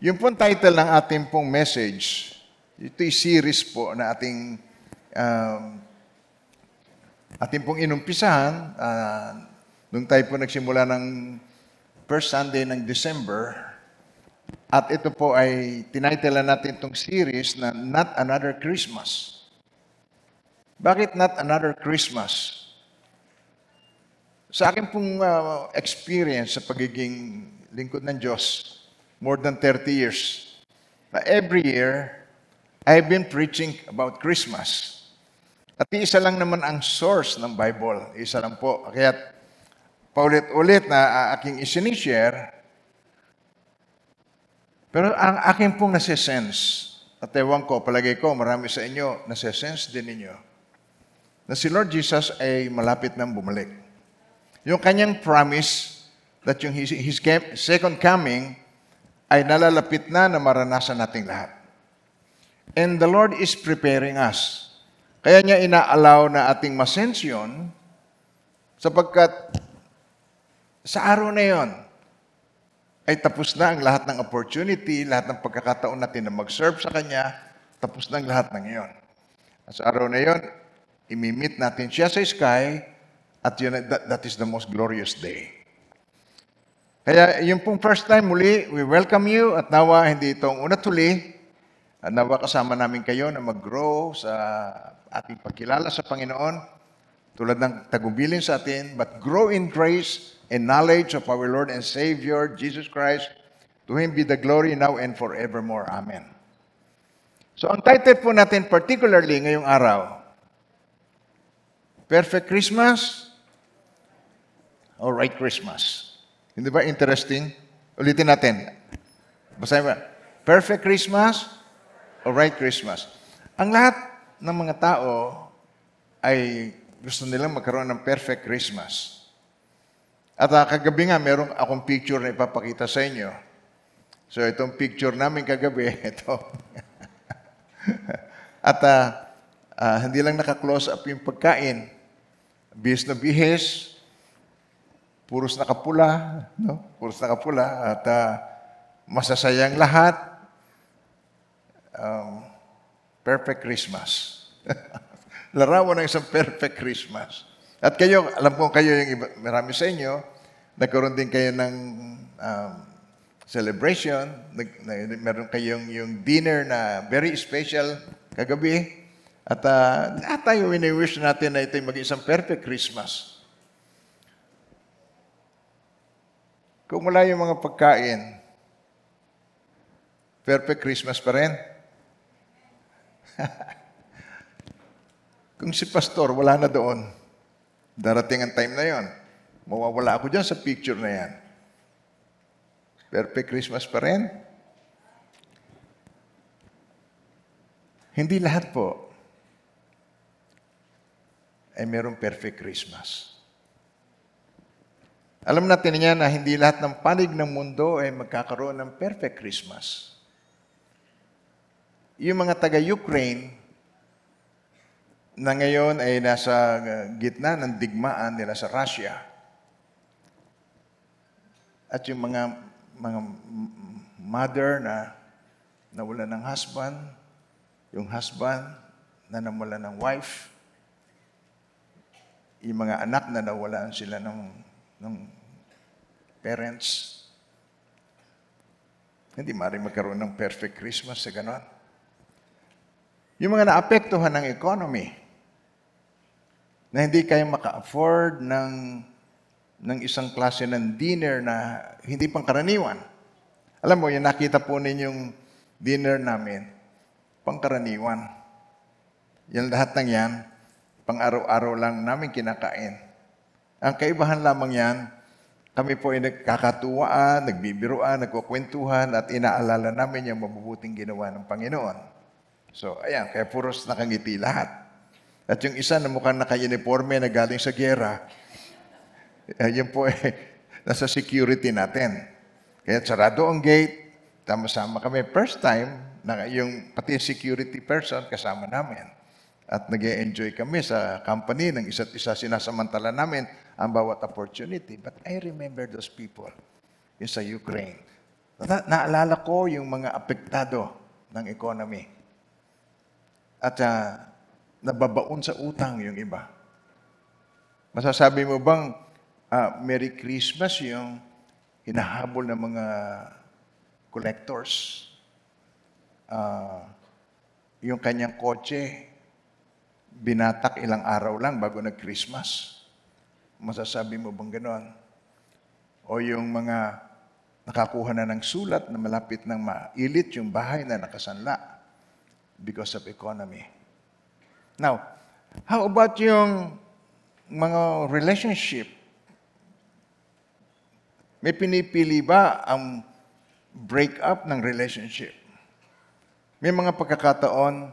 Yung pong title ng ating pong message, ito'y series po na ating um, ating pong inumpisahan ah, nung tayo po nagsimula ng first Sunday ng December. At ito po ay tinitlean natin itong series na Not Another Christmas. Bakit not another Christmas? Sa akin pong ah, experience sa pagiging lingkod ng Diyos, more than 30 years, na every year, I've been preaching about Christmas. At isa lang naman ang source ng Bible. Isa lang po. Kaya paulit-ulit na aking isinishare, pero ang aking pong nasisense, at ewan ko, palagay ko, marami sa inyo, nasisense din ninyo, na si Lord Jesus ay malapit nang bumalik. Yung kanyang promise that yung his, his second coming ay nalalapit na na maranasan nating lahat. And the Lord is preparing us. Kaya niya inaalaw na ating masense yun sapagkat sa araw na yon ay tapos na ang lahat ng opportunity, lahat ng pagkakataon natin na mag-serve sa Kanya, tapos na ang lahat ng iyon. At sa araw na yon, imimit natin siya sa sky at yun, that, that is the most glorious day. Kaya yung pong first time muli, we welcome you at nawa hindi itong una tuli, at nawa kasama namin kayo na mag-grow sa ating pagkilala sa Panginoon, tulad ng tagubilin sa atin, but grow in grace and knowledge of our Lord and Savior, Jesus Christ. To Him be the glory now and forevermore. Amen. So ang title po natin particularly ngayong araw, Perfect Christmas or Right Christmas? Hindi ba interesting? Ulitin natin. Basahin ba? Perfect Christmas or Right Christmas? Ang lahat ng mga tao ay gusto nilang magkaroon ng perfect Christmas. At ah, kagabi nga, meron akong picture na ipapakita sa inyo. So itong picture namin kagabi, ito. At ah, ah, hindi lang naka-close up yung pagkain. Bihis na bihis, puros nakapula, no? Puros nakapula at ah, masasayang lahat. Um, perfect Christmas. Larawan ng isang perfect Christmas. At kayo, alam ko kayo yung iba, marami sa inyo, nagkaroon din kayo ng um, celebration, nag, na, meron kayong yung dinner na very special kagabi. At uh, lahat tayo wini-wish natin na ito maging isang perfect Christmas. Kung wala yung mga pagkain, perfect Christmas pa rin. Kung si pastor wala na doon, darating ang time na yon, mawawala ako dyan sa picture na yan. Perfect Christmas pa rin? Hindi lahat po ay merong perfect Christmas. Alam natin niya na hindi lahat ng panig ng mundo ay magkakaroon ng perfect Christmas. Yung mga taga-Ukraine na ngayon ay nasa uh, gitna ng digmaan nila sa Russia. At yung mga mga mother na nawala ng husband, yung husband na nawala ng wife, yung mga anak na nawalan sila ng, ng parents. Hindi maaaring magkaroon ng perfect Christmas sa ganon. Yung mga naapektuhan ng economy, na hindi kayo maka-afford ng, ng isang klase ng dinner na hindi pangkaraniwan. Alam mo, yung nakita po ninyong dinner namin, pangkaraniwan. Yan lahat ng yan, pang araw-araw lang namin kinakain. Ang kaibahan lamang yan, kami po ay nagkakatuwaan, nagbibiruan, nagkukwentuhan, at inaalala namin yung mabubuting ginawa ng Panginoon. So, ayan, kaya puros nakangiti lahat. At yung isa na mukhang naka-uniforme na galing sa gera, eh, yun po eh, nasa security natin. Kaya sarado ang gate, tama-sama kami. First time, na yung pati security person kasama namin. At nag enjoy kami sa company ng isa't isa sinasamantala namin ang bawat opportunity. But I remember those people in sa Ukraine. Na- naalala ko yung mga apektado ng economy. At ah, nababaon sa utang yung iba. Masasabi mo bang ah, Merry Christmas yung hinahabol ng mga collectors? Ah, yung kanyang kotse, binatak ilang araw lang bago nag-Christmas. Masasabi mo bang ganon? O yung mga nakakuha na ng sulat na malapit ng mailit yung bahay na nakasanla because of economy. Now, how about yung mga relationship? May pinipili ba ang break up ng relationship? May mga pagkakataon,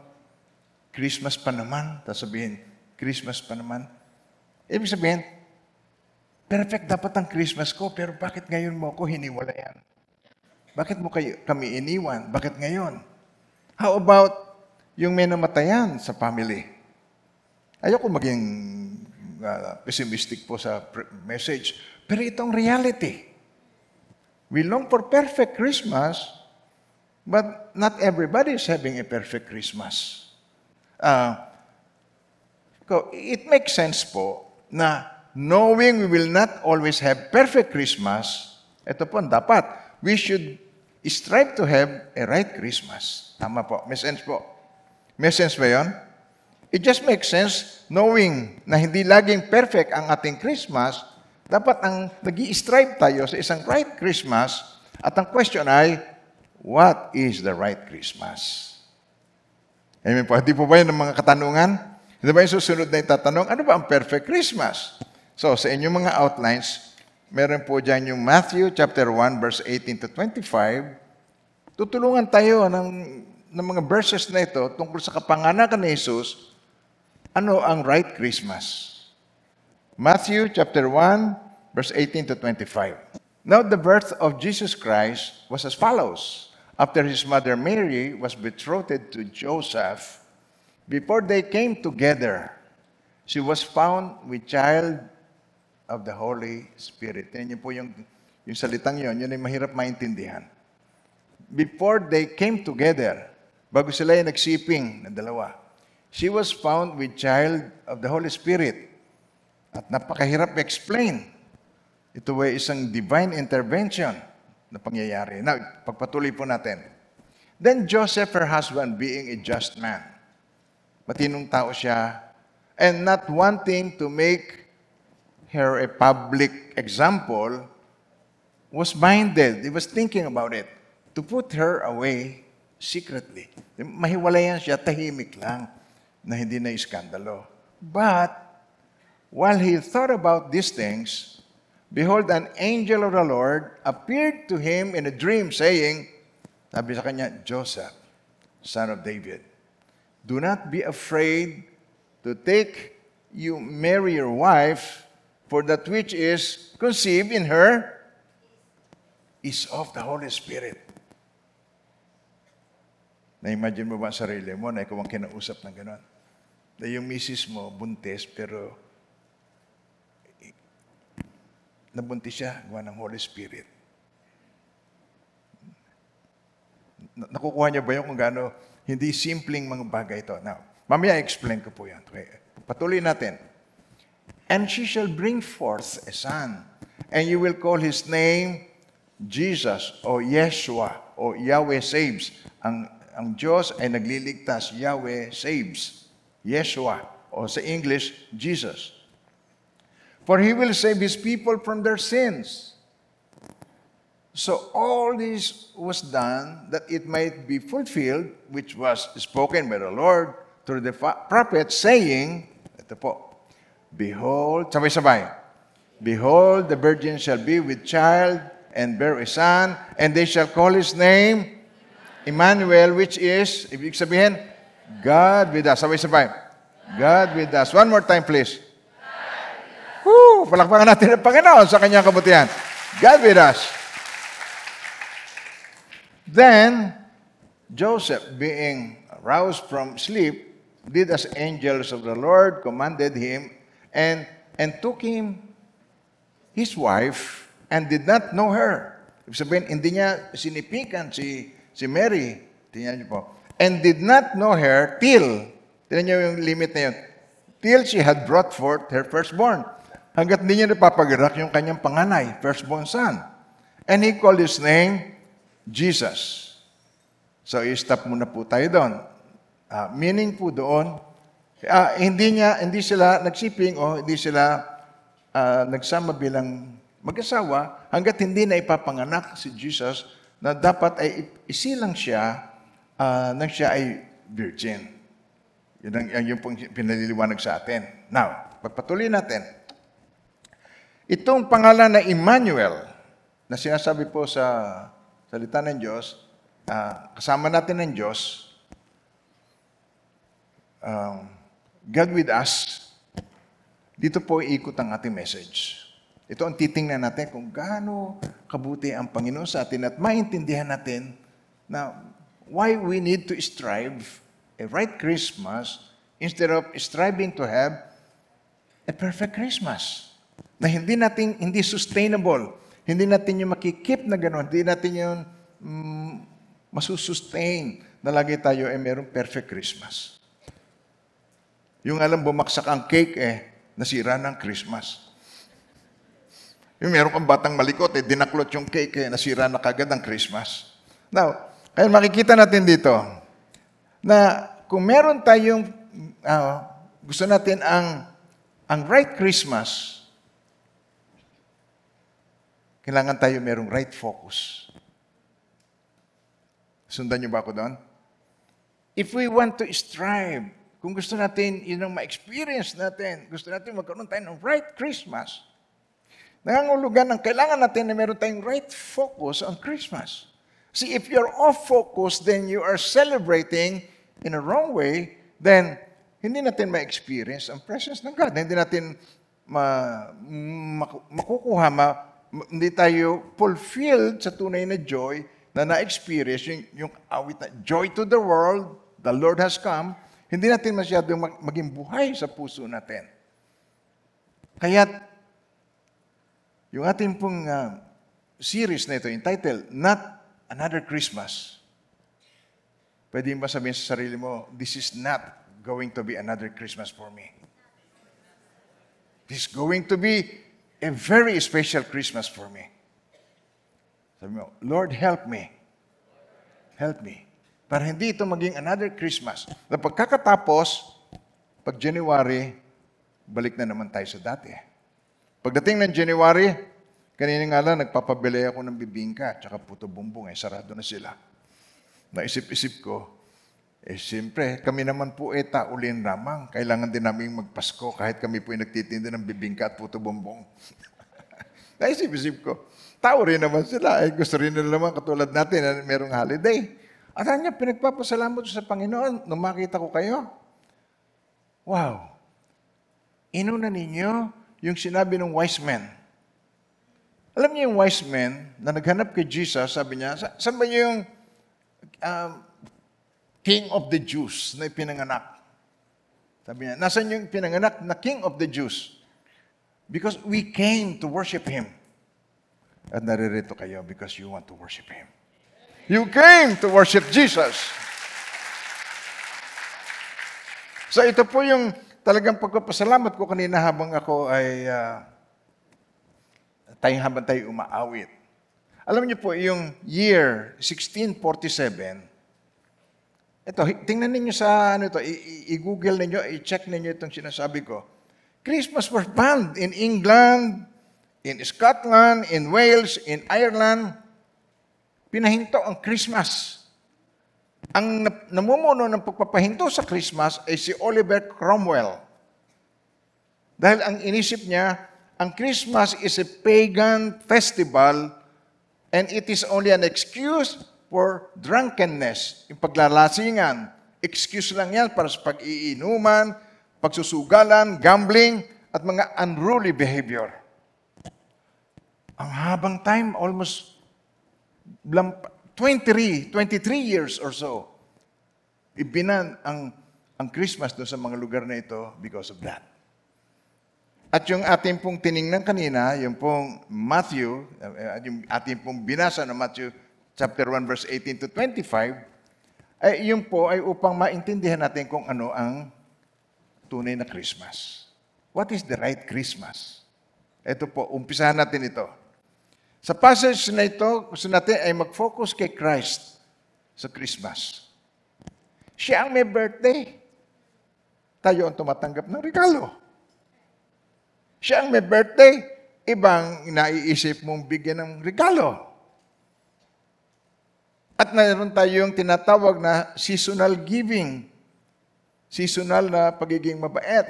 Christmas pa naman, tapos sabihin, Christmas pa naman. Ibig sabihin, perfect dapat ang Christmas ko, pero bakit ngayon mo ako hiniwalayan? Bakit mo kayo, kami iniwan? Bakit ngayon? How about yung may namatayan sa family? Ayoko maging uh, pessimistic po sa message, pero itong reality. We long for perfect Christmas, but not everybody is having a perfect Christmas. Uh, ko- it makes sense po na knowing we will not always have perfect Christmas, ito po dapat. We should strive to have a right Christmas. Tama po. May sense po. May sense ba yun? It just makes sense knowing na hindi laging perfect ang ating Christmas, dapat ang nag strive tayo sa isang right Christmas at ang question ay, what is the right Christmas? Amen po. Hindi po ba yun ang mga katanungan? Hindi ba yung susunod na itatanong, ano ba ang perfect Christmas? So, sa inyong mga outlines, meron po dyan yung Matthew chapter 1, verse 18 to 25. Tutulungan tayo ng, ng mga verses na ito tungkol sa kapanganakan ni Jesus, ano ang right Christmas? Matthew chapter 1, verse 18 to 25. Now the birth of Jesus Christ was as follows. After his mother Mary was betrothed to Joseph, before they came together, she was found with child of the Holy Spirit. Yan yun po yung, yung salitang yun, yun ay mahirap maintindihan. Before they came together, bago sila yung nagsiping na dalawa, she was found with child of the Holy Spirit. At napakahirap explain. Ito ay isang divine intervention na pangyayari. Now, pagpatuloy po natin. Then Joseph, her husband, being a just man, matinong tao siya, and not wanting to make her a public example, was minded, he was thinking about it, to put her away secretly. Mahiwalayan siya, tahimik lang, na hindi na iskandalo. But, While he thought about these things, behold, an angel of the Lord appeared to him in a dream, saying, sabi sa kanya, Joseph, son of David, do not be afraid to take you Mary your wife, for that which is conceived in her is of the Holy Spirit. Na-imagine mo ba ang sarili mo na ikaw ang kinausap ng gano'n? Na yung misis mo, buntis, pero nabuntis siya, gawa ng Holy Spirit. Na- Nakukuha niya ba yung kung gaano hindi simpleng mga bagay ito? Now, mamaya explain ko po yan. Okay. Patuloy natin. And she shall bring forth a son, and you will call his name Jesus o Yeshua o Yahweh saves. Ang, ang Diyos ay nagliligtas, Yahweh saves. Yeshua o sa English, Jesus. For he will save his people from their sins. So all this was done that it might be fulfilled, which was spoken by the Lord through the prophet, saying, ito po, Behold, sabay-sabay, Behold, the virgin shall be with child and bear a son, and they shall call his name Emmanuel, which is, ibig sabihin, God with us. Sabay-sabay. God with us. One more time, please. Woo! Palakpakan natin ang Panginoon sa kanyang kabutihan. God with us. Then, Joseph, being aroused from sleep, did as angels of the Lord commanded him, and, and took him his wife, and did not know her Ibig sabihin, hindi niya sinipikan si, si Mary. Tingnan niyo po. And did not know her till, tingnan niyo yung limit na yun, till she had brought forth her firstborn. Hanggat hindi niya napapagarak yung kanyang panganay, firstborn son. And he called his name Jesus. So, i-stop muna po tayo doon. Ah, meaning po doon, ah, hindi niya hindi sila nagsiping o hindi sila ah, nagsama bilang mag-asawa hangga't hindi na ipapanganak si Jesus na dapat ay isilang siya ah, nang siya ay virgin. Yun ang yung pong pinaliliwanag sa atin. Now, pagpatuloy natin. Itong pangalan na Emmanuel na sinasabi po sa salita ng Diyos, ah, kasama natin ng Diyos, um, God with us, dito po ikot ang ating message. Ito ang titingnan natin kung gaano kabuti ang Panginoon sa atin at maintindihan natin na why we need to strive a right Christmas instead of striving to have a perfect Christmas. Na hindi natin, hindi sustainable. Hindi natin yung makikip na gano'n. Hindi natin yung mm, masusustain na lagi tayo ay merong perfect Christmas. Yung alam, bumaksak ang cake eh, nasira ng Christmas. Yung meron kang batang malikot eh, dinaklot yung cake eh, nasira na kagad ang Christmas. Now, kaya makikita natin dito na kung meron tayong ah, gusto natin ang ang right Christmas, kailangan tayo merong right focus. Sundan niyo ba ako doon? If we want to strive, kung gusto natin, yun ang ma-experience natin, gusto natin magkaroon tayo ng right Christmas, nangangulugan ng kailangan natin na meron tayong right focus on Christmas. See, if you're off focus, then you are celebrating in a wrong way, then hindi natin ma-experience ang presence ng God. Hindi natin ma, mak- makukuha, ma, ma- hindi tayo fulfilled sa tunay na joy na na-experience, yung, yung awit na joy to the world, the Lord has come, hindi natin masyadong mag- maging buhay sa puso natin. Kaya yung ating pong ah, series na ito, entitled, Not Another Christmas. Pwede ba sabihin sa sarili mo, this is not going to be another Christmas for me. This is going to be a very special Christmas for me. Sabi mo, Lord, help me. Help me. Para hindi ito maging another Christmas. Na pagkakatapos, pag January, balik na naman tayo sa dati. Pagdating ng January, kanina nga lang, nagpapabili ako ng bibingka at saka puto bumbong, eh, sarado na sila. Naisip-isip ko, eh siyempre, kami naman po eh taulin lamang. Kailangan din namin magpasko kahit kami po ay nagtitinda ng bibingka at puto bumbong. Naisip-isip ko, tao rin naman sila. Eh, gusto rin nila naman katulad natin na merong holiday. At niya, pinagpapasalamat sa Panginoon nung makita ko kayo. Wow! Inuna ninyo yung sinabi ng wise men. Alam niyo yung wise men na naghanap kay Jesus, sabi niya, "Sa- saan ba yung um, King of the Jews na ipinanganak? Sabi niya, nasan yung pinanganak na King of the Jews? Because we came to worship Him. At naririto kayo because you want to worship Him. You came to worship Jesus. So ito po yung talagang pagpapasalamat ko kanina habang ako ay uh, tayo habang tayo umaawit. Alam niyo po, yung year 1647, ito, tingnan ninyo sa ano ito, i-google ninyo, i-check ninyo itong sinasabi ko. Christmas was banned in England, in Scotland, in Wales, in Ireland. Pinahinto ang Christmas. Ang namumuno ng pagpapahinto sa Christmas ay si Oliver Cromwell. Dahil ang inisip niya, ang Christmas is a pagan festival and it is only an excuse for drunkenness, yung paglalasingan. Excuse lang yan para sa pag-iinuman, pagsusugalan, gambling, at mga unruly behavior. Ang habang time, almost lamp- 23, 23 years or so, ibinan ang, ang Christmas doon sa mga lugar na ito because of that. At yung ating pong tiningnan kanina, yung pong Matthew, uh, yung ating pong binasa na Matthew chapter 1 verse 18 to 25, ay yun po ay upang maintindihan natin kung ano ang tunay na Christmas. What is the right Christmas? Ito po, umpisahan natin ito. Sa passage na ito, gusto natin ay mag-focus kay Christ sa Christmas. Siya ang may birthday. Tayo ang tumatanggap ng regalo. Siya ang may birthday. Ibang naiisip mong bigyan ng regalo. At mayroon tayong tinatawag na seasonal giving. Seasonal na pagiging mabait.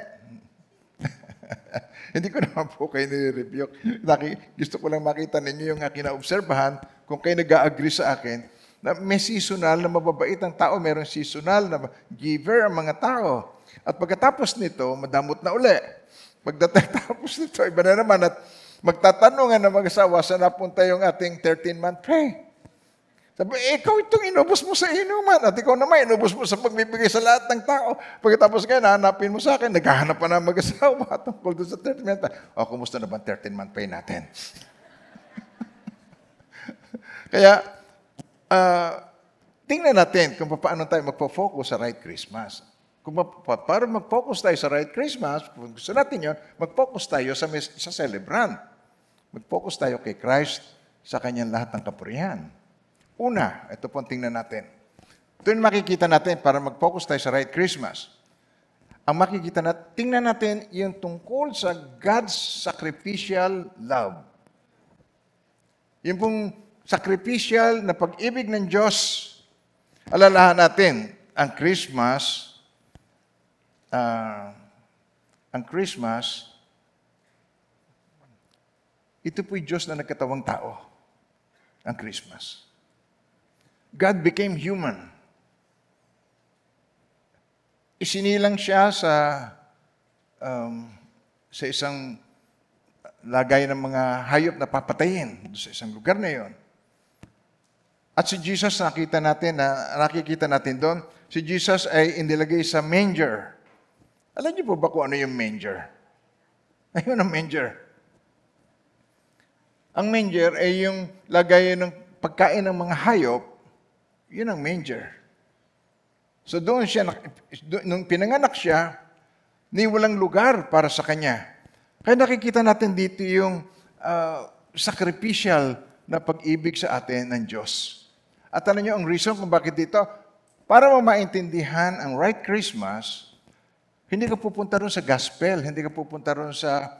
Hindi ko naman po kayo nire-rebuke. Gusto ko lang makita ninyo yung aking naobserbahan kung kayo nag-agree sa akin na may seasonal na mababait ang tao, meron seasonal na giver ang mga tao. At pagkatapos nito, madamot na uli. Pagdatapos nito, iba na naman at magtatanungan ng mag-asawa sa napunta yung ating 13-month pray. Sabi, eh, ikaw itong inubos mo sa inuman at ikaw naman inubos mo sa pagbibigay sa lahat ng tao. Pagkatapos kaya nahanapin mo sa akin, naghahanap pa na mag-asawa tungkol doon sa 13 month. O, kumusta na ba ang 13 month pay natin? kaya, ah, tingnan natin kung paano tayo magpo-focus sa right Christmas. Kung pa- para mag-focus tayo sa right Christmas, kung gusto natin yon, mag-focus tayo sa, sa celebrant. Mag-focus tayo kay Christ sa kanyang lahat ng kapurihan. Una, ito po tingnan natin. Ito yung makikita natin para mag-focus tayo sa right Christmas. Ang makikita natin, tingnan natin yung tungkol sa God's sacrificial love. Yung pong sacrificial na pag-ibig ng Diyos, alalahan natin, ang Christmas, ah, ang Christmas, ito po'y Diyos na nagkatawang tao. Ang Christmas. God became human. Isinilang siya sa um, sa isang lagay ng mga hayop na papatayin sa isang lugar na yon. At si Jesus nakita natin na nakikita natin doon, si Jesus ay inilagay sa manger. Alam niyo po ba kung ano yung manger? Ayun ang manger. Ang manger ay yung lagay ng pagkain ng mga hayop, yun ang manger. So doon siya, nung pinanganak siya, ni walang lugar para sa kanya. Kaya nakikita natin dito yung ah, sacrificial na pag-ibig sa atin ng Diyos. At alam niyo ang reason kung bakit dito? Para mo maintindihan ang right Christmas, hindi ka pupunta ron sa gospel, hindi ka pupunta ron sa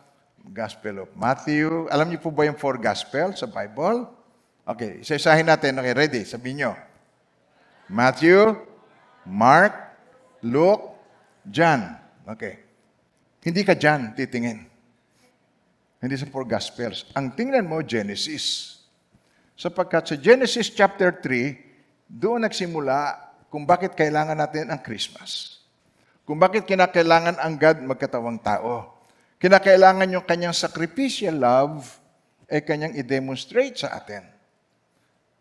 Gospel of Matthew. Alam niyo po ba yung four gospel sa Bible? Okay, isa-isahin natin. Okay, ready? Sabihin niyo. Matthew, Mark, Luke, John. Okay. Hindi ka John titingin. Hindi sa four Gospels. Ang tingnan mo, Genesis. Sapagkat sa Genesis chapter 3, doon nagsimula kung bakit kailangan natin ang Christmas. Kung bakit kinakailangan ang God magkatawang tao. Kinakailangan yung kanyang sacrificial love ay kanyang i-demonstrate sa atin.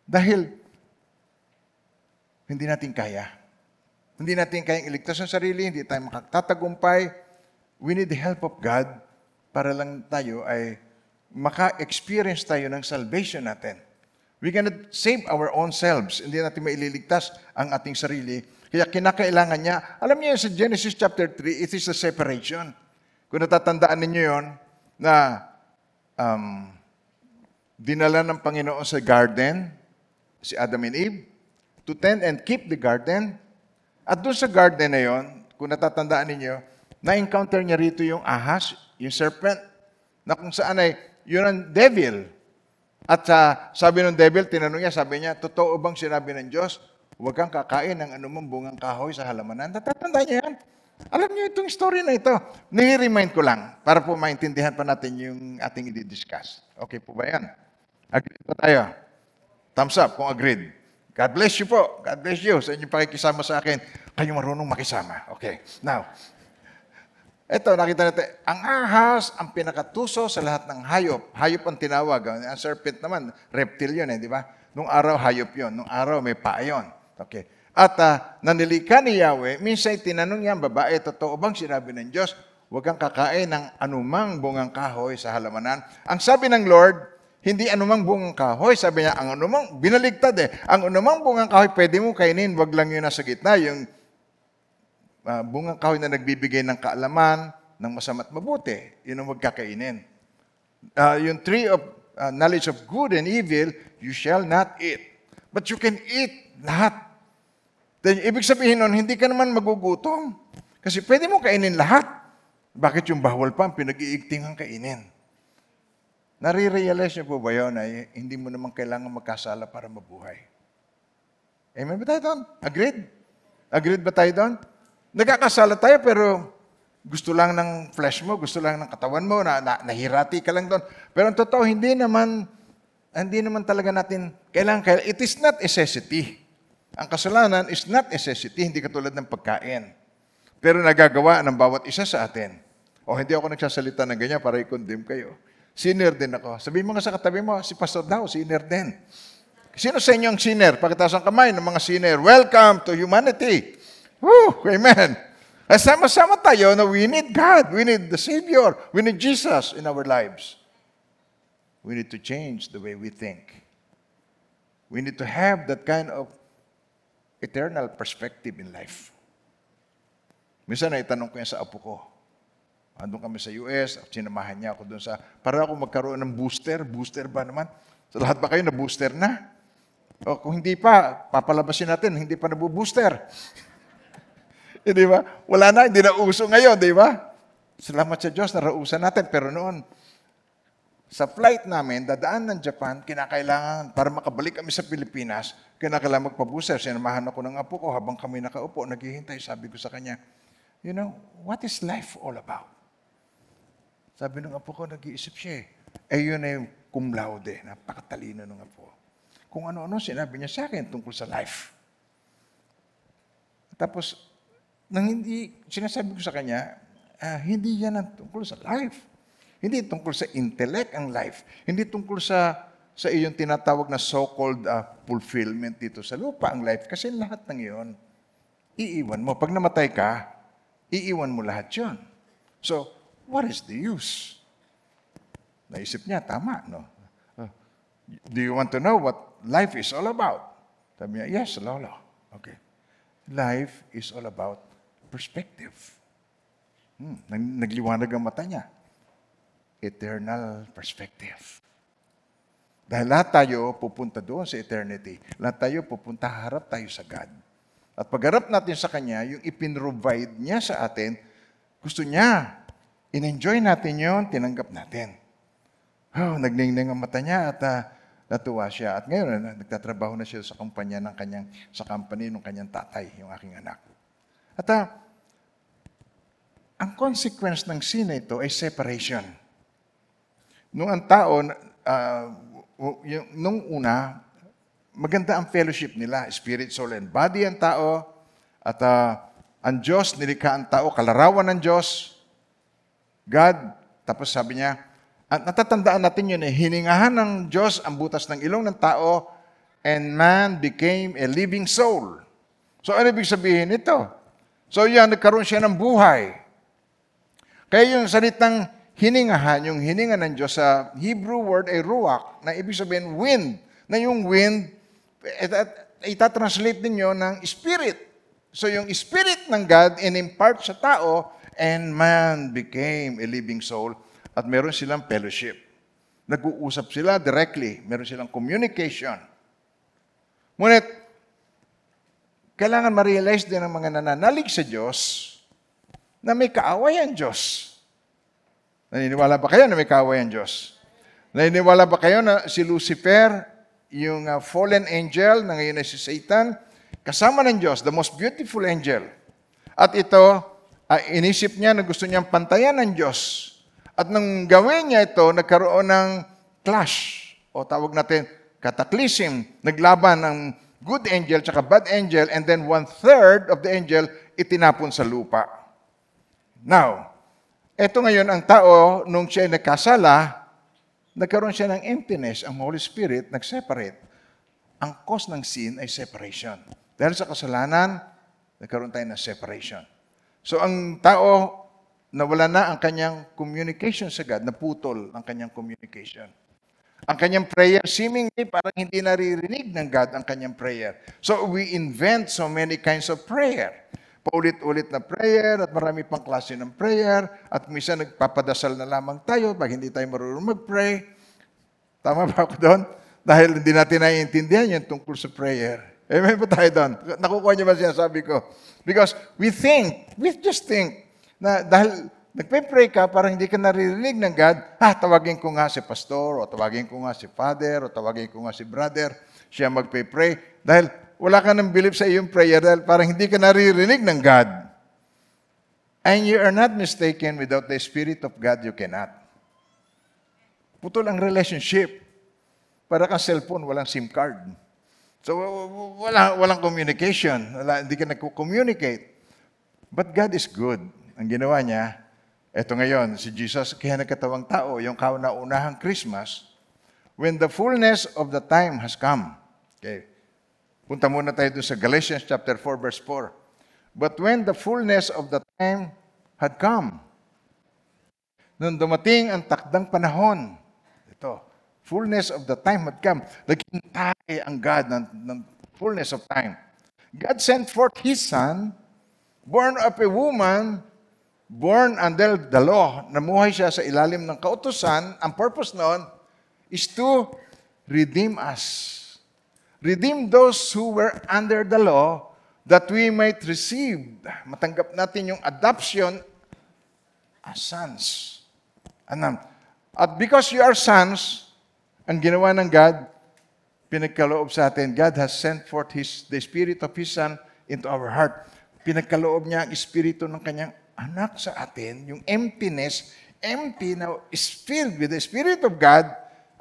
Dahil hindi natin kaya. Hindi natin kayang iligtas ang sarili, hindi tayo makatatagumpay. We need the help of God para lang tayo ay maka-experience tayo ng salvation natin. We cannot save our own selves. Hindi natin maililigtas ang ating sarili. Kaya kinakailangan niya, alam niyo sa Genesis chapter 3, it is the separation. Kung natatandaan ninyo yon na um, dinala ng Panginoon sa garden, si Adam and Eve, to tend and keep the garden. At doon sa garden na yon, kung natatandaan ninyo, na-encounter niya rito yung ahas, yung serpent, na kung saan ay, yun ang devil. At sa sabi ng devil, tinanong niya, sabi niya, totoo bang sinabi ng Diyos, huwag kang kakain ng anumang bungang kahoy sa halamanan? Natatanda niya yan. Alam niyo itong story na ito. Nire-remind ko lang para po maintindihan pa natin yung ating i-discuss. Okay po ba yan? Agree po tayo? Thumbs up kung agreed. God bless you po. God bless you sa inyong pakikisama sa akin. Kayo marunong makisama. Okay. Now, ito, nakita natin, ang ahas, ang pinakatuso sa lahat ng hayop. Hayop ang tinawag. Ang serpent naman, reptile yun eh, di ba? Nung araw, hayop yun. Nung araw, may paa yun. Okay. At uh, nanilika ni Yahweh, minsan tinanong niya ang babae, totoo bang sinabi ng Diyos, huwag kang kakain ng anumang bungang kahoy sa halamanan. Ang sabi ng Lord, hindi anumang bungang kahoy. Sabi niya, ang anumang, binaligtad eh. Ang anumang bungang kahoy, pwede mo kainin, wag lang yun nasa gitna. Yung uh, bungang kahoy na nagbibigay ng kaalaman, ng masama't mabuti. Yun ang huwag kakainin. Uh, yung tree of uh, knowledge of good and evil, you shall not eat. But you can eat lahat. Then, ibig sabihin nun, hindi ka naman magugutom. Kasi pwede mo kainin lahat. Bakit yung bawal pa ang pinag-iigting ang kainin? Nare-realize niyo po ba yun na hindi mo naman kailangan magkasala para mabuhay? Amen ba tayo doon? Agreed? Agreed ba tayo doon? Nagkakasala tayo pero gusto lang ng flesh mo, gusto lang ng katawan mo, na, na nahirati ka lang doon. Pero ang totoo, hindi naman, hindi naman talaga natin, kailangan, kailangan, it is not necessity. Ang kasalanan is not necessity, hindi katulad ng pagkain. Pero nagagawa ng bawat isa sa atin. O hindi ako nagsasalita ng ganyan para i-condemn kayo. Sinner din ako. Sabihin mo nga sa katabi mo, si Pastor daw, sinner din. Sino sa inyo ang sinner? Pagkataas ang kamay ng mga sinner. Welcome to humanity. Woo! Amen. At sama-sama tayo na we need God. We need the Savior. We need Jesus in our lives. We need to change the way we think. We need to have that kind of eternal perspective in life. Minsan na itanong ko yan sa apo ko. Andun kami sa US, sinamahan niya ako doon sa, para ako magkaroon ng booster. Booster ba naman? Sa lahat ba kayo na booster na? O kung hindi pa, papalabasin natin, hindi pa nabu-booster. Eh, di ba? Wala na, hindi na uso ngayon, di ba? Salamat sa Diyos, narausan natin. Pero noon, sa flight namin, dadaan ng Japan, kinakailangan, para makabalik kami sa Pilipinas, kinakailangan magpabuser. Sinamahan ako ng apo ko habang kami nakaupo, naghihintay. Sabi ko sa kanya, you know, what is life all about? Sabi ng apo ko, nag-iisip siya eh. Eh yun na yung cum laude, napakatalino ng apo. Kung ano-ano sinabi niya sa akin tungkol sa life. Tapos, nang hindi, sinasabi ko sa kanya, ah, hindi yan ang tungkol sa life. Hindi tungkol sa intellect ang life. Hindi tungkol sa sa iyong tinatawag na so-called uh, fulfillment dito sa lupa ang life. Kasi lahat ng iyon, iiwan mo. Pag namatay ka, iiwan mo lahat yon. So, what is the use? Naisip niya, tama, no? Uh, do you want to know what life is all about? Sabi niya, yes, Lolo. Okay. Life is all about perspective. Hmm, nagliwanag ang mata niya. Eternal perspective. Dahil lahat tayo pupunta doon sa eternity. Lahat tayo pupunta, harap tayo sa God. At pagharap natin sa Kanya, yung ipinrovide niya sa atin, gusto niya, in-enjoy natin yon, tinanggap natin. Oh, nagningning ang mata niya at uh, natuwa siya. At ngayon, uh, nagtatrabaho na siya sa kumpanya ng kanyang, sa company ng kanyang tatay, yung aking anak. At uh, ang consequence ng sin na ito ay separation. Nung ang tao, uh, yung, nung una, maganda ang fellowship nila, spirit, soul, and body ang tao, at uh, ang Diyos, nilikha ang tao, kalarawan ng Diyos, God, tapos sabi niya, at natatandaan natin yun eh, hiningahan ng Diyos ang butas ng ilong ng tao, and man became a living soul. So ano ibig sabihin nito? So yan, nagkaroon siya ng buhay. Kaya yung salitang hiningahan, yung hininga ng Diyos sa Hebrew word ay ruach, na ibig sabihin wind. Na yung wind, itatranslate ninyo ng spirit. So yung spirit ng God in-impart sa tao, and man became a living soul. At meron silang fellowship. Nag-uusap sila directly. Meron silang communication. Ngunit, kailangan ma-realize din ng mga nananalig sa Diyos na may kaaway ang Diyos. Naniniwala ba kayo na may kaaway ang Diyos? Naniniwala ba kayo na si Lucifer, yung uh, fallen angel na ngayon ay si Satan, kasama ng Diyos, the most beautiful angel. At ito, uh, inisip niya na gusto niyang pantayan ng Diyos. At nang gawin niya ito, nagkaroon ng clash, o tawag natin, cataclysm, naglaban ng good angel tsaka bad angel, and then one-third of the angel itinapon sa lupa. Now, eto ngayon ang tao, nung siya ay nagkasala, nagkaroon siya ng emptiness, ang Holy Spirit nag-separate. Ang cause ng sin ay separation. Dahil sa kasalanan, nagkaroon tayo ng separation. So ang tao, nawala na ang kanyang communication sa God, naputol ang kanyang communication. Ang kanyang prayer, seemingly parang hindi naririnig ng God ang kanyang prayer. So we invent so many kinds of prayer. Paulit-ulit na prayer at marami pang klase ng prayer at minsan nagpapadasal na lamang tayo pag hindi tayo marunong mag-pray. Tama ba ako doon? Dahil hindi natin naiintindihan yung tungkol sa prayer. Amen ba tayo doon? Nakukuha niyo ba sinasabi ko? Because we think, we just think, na dahil nagpe-pray ka, parang hindi ka naririnig ng God, ah, tawagin ko nga si pastor, o tawagin ko nga si father, o tawagin ko nga si brother, siya magpe-pray. Dahil wala ka ng belief sa iyong prayer, dahil parang hindi ka naririnig ng God. And you are not mistaken, without the Spirit of God, you cannot. Putol ang relationship. Para kang cellphone, walang SIM card. So, wala, walang communication. Wala, hindi ka nagko-communicate. But God is good. Ang ginawa niya, eto ngayon, si Jesus, kaya nagkatawang tao, yung kauna-unahang Christmas, when the fullness of the time has come. Okay. Punta muna tayo dun sa Galatians chapter 4, verse 4. But when the fullness of the time had come, nung dumating ang takdang panahon, fullness of the time had come. Naghintay ang God ng, ng fullness of time. God sent forth His Son, born of a woman, born under the law. Namuhay siya sa ilalim ng kautosan. Ang purpose noon is to redeem us. Redeem those who were under the law that we might receive, matanggap natin yung adoption as sons. Anam. At because you are sons, ang ginawa ng God, pinagkaloob sa atin, God has sent forth His, the Spirit of His Son into our heart. Pinagkaloob niya ang Espiritu ng kanyang anak sa atin, yung emptiness, empty now is filled with the Spirit of God,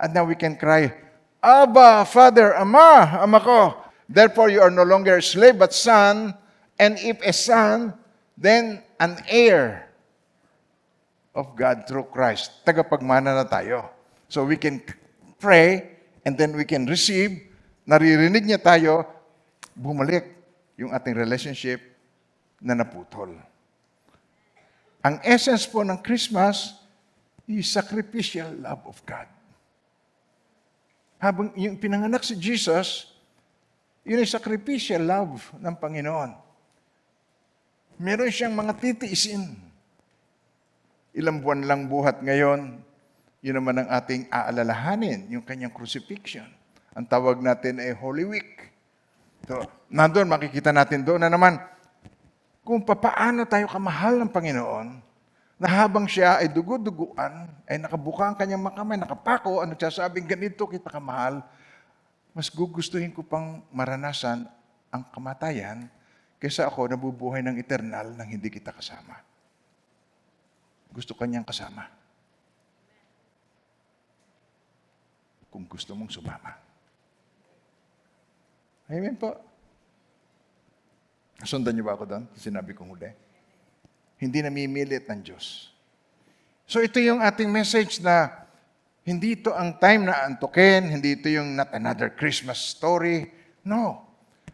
and now we can cry, Abba, Father, Ama, Ama ko. Therefore, you are no longer a slave, but son, and if a son, then an heir of God through Christ. Tagapagmana na tayo. So we can pray, and then we can receive, naririnig niya tayo, bumalik yung ating relationship na naputol. Ang essence po ng Christmas is sacrificial love of God. Habang yung pinanganak si Jesus, yun ay sacrificial love ng Panginoon. Meron siyang mga titiisin. Ilang buwan lang buhat ngayon, yun naman ang ating aalalahanin, yung kanyang crucifixion. Ang tawag natin ay Holy Week. So, nandun, makikita natin doon na naman, kung papaano tayo kamahal ng Panginoon, na habang siya ay dugo-duguan, ay nakabuka ang kanyang makamay, nakapako, ano sasabing ganito kita kamahal, mas gugustuhin ko pang maranasan ang kamatayan kaysa ako nabubuhay ng eternal nang hindi kita kasama. Gusto kanyang kasama. Kung gusto mong sumama. Amen po. Sundan niyo ba ako doon? Sinabi kong huli. Hindi namimilit ng Diyos. So ito yung ating message na hindi ito ang time na antukin, hindi ito yung not another Christmas story. No.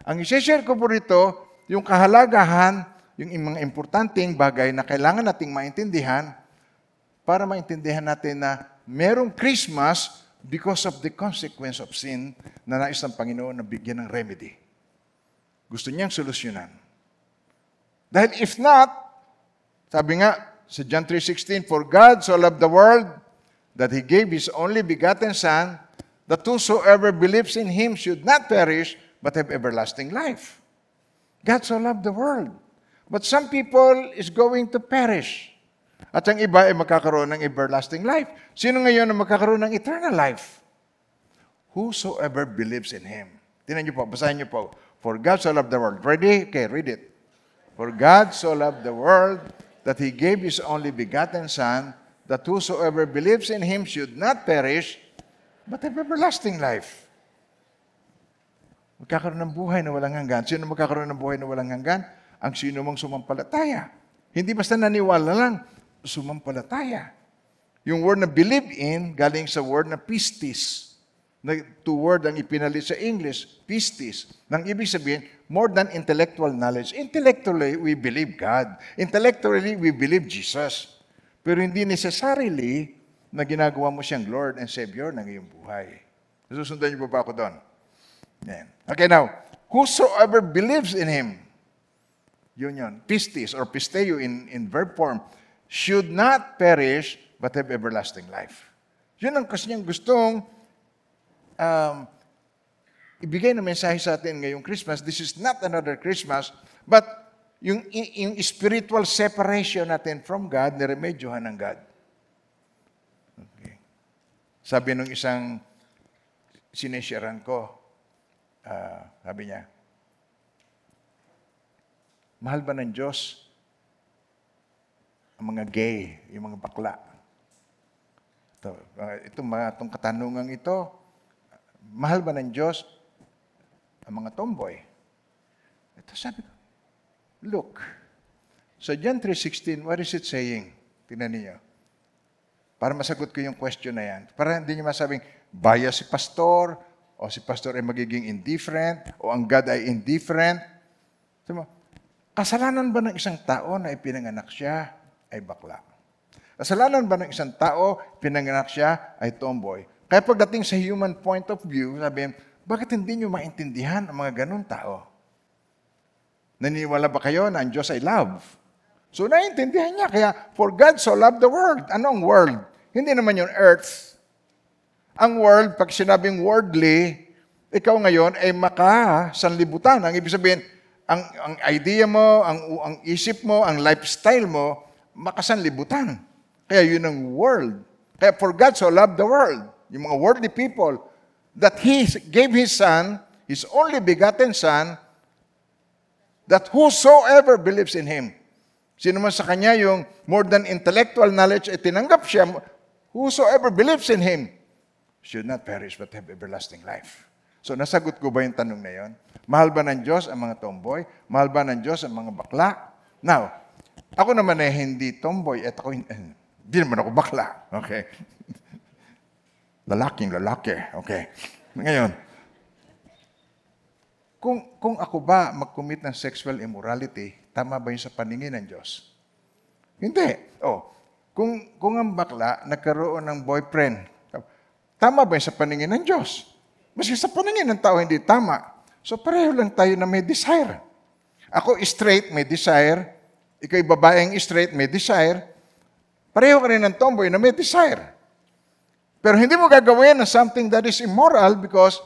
Ang isi-share ko po rito, yung kahalagahan, yung mga importanteng bagay na kailangan nating maintindihan para maintindihan natin na merong Christmas because of the consequence of sin na nais ng Panginoon na bigyan ng remedy. Gusto niyang solusyonan. Dahil if not, sabi nga sa John 3.16, For God so loved the world that He gave His only begotten Son, that whosoever believes in Him should not perish, but have everlasting life. God so loved the world. But some people is going to perish. At ang iba ay magkakaroon ng everlasting life. Sino ngayon ang magkakaroon ng eternal life? Whosoever believes in Him. Tinan niyo po, basahin niyo po. For God so loved the world. Ready? Okay, read it. For God so loved the world that He gave His only begotten Son, that whosoever believes in Him should not perish, but have everlasting life. Magkakaroon ng buhay na walang hanggan. Sino magkakaroon ng buhay na walang hanggan? Ang sino mong sumampalataya. Hindi basta naniwala lang, sumampalataya. Yung word na believe in, galing sa word na pistis. na two word ang ipinalit sa English, pistis. Nang ibig sabihin, more than intellectual knowledge. Intellectually, we believe God. Intellectually, we believe Jesus. Pero hindi necessarily na ginagawa mo siyang Lord and Savior ng iyong buhay. Nasusundan niyo pa ba ako doon? Yan. Okay, now, whosoever believes in Him, yun yun, pistis or pisteo in, in verb form, should not perish but have everlasting life. Yun ang kasi niyang gustong um, ibigay na mensahe sa atin ngayong Christmas. This is not another Christmas, but yung, yung spiritual separation natin from God, niremedyohan ng God. Okay. Sabi nung isang sinesharan ko, ah, sabi niya, mahal ba ng Diyos ang mga gay, yung mga bakla? Ito, uh, itong mga itong katanungang ito, mahal ba ng Diyos ang mga tomboy? Ito sabi ko, look, sa John 3.16, what is it saying? Tingnan niyo. Para masagot ko yung question na yan. Para hindi niyo masabing, bias si pastor, o si pastor ay magiging indifferent, o ang God ay indifferent. Kasalanan ba ng isang tao na ipinanganak siya ay bakla? Kasalanan ba ng isang tao, pinanganak siya, ay tomboy? Kaya pagdating sa human point of view, sabihin, bakit hindi nyo maintindihan ang mga ganun tao? Naniniwala ba kayo na ang Diyos ay love? So, naiintindihan niya. Kaya, for God so loved the world. Ano ang world? Hindi naman yung earth. Ang world, pag sinabing worldly, ikaw ngayon ay makasanlibutan. Ang ibig sabihin, ang, ang idea mo, ang, ang isip mo, ang lifestyle mo, makasanlibutan. Kaya yun ang world. Kaya for God so loved the world, yung mga worldly people, that He gave His Son, His only begotten Son, that whosoever believes in Him. Sino man sa Kanya yung more than intellectual knowledge, ay tinanggap siya, whosoever believes in Him should not perish but have everlasting life. So nasagot ko ba yung tanong na yon? Mahal ba ng Diyos ang mga tomboy? Mahal ba ng Diyos ang mga bakla? Now, ako naman ay hindi tomboy at ako hin- hindi naman ako bakla. Okay? Lalaking lalaki. Okay. Ngayon, kung, kung ako ba mag-commit ng sexual immorality, tama ba yun sa paningin ng Diyos? Hindi. Oh, kung, kung ang bakla nagkaroon ng boyfriend, tama ba yun sa paningin ng Diyos? Maski sa paningin ng tao hindi tama. So pareho lang tayo na may desire. Ako straight, may desire. Ikaw'y babaeng straight, may desire. Pareho ka rin ng tomboy na may desire. Pero hindi mo gagawin na something that is immoral because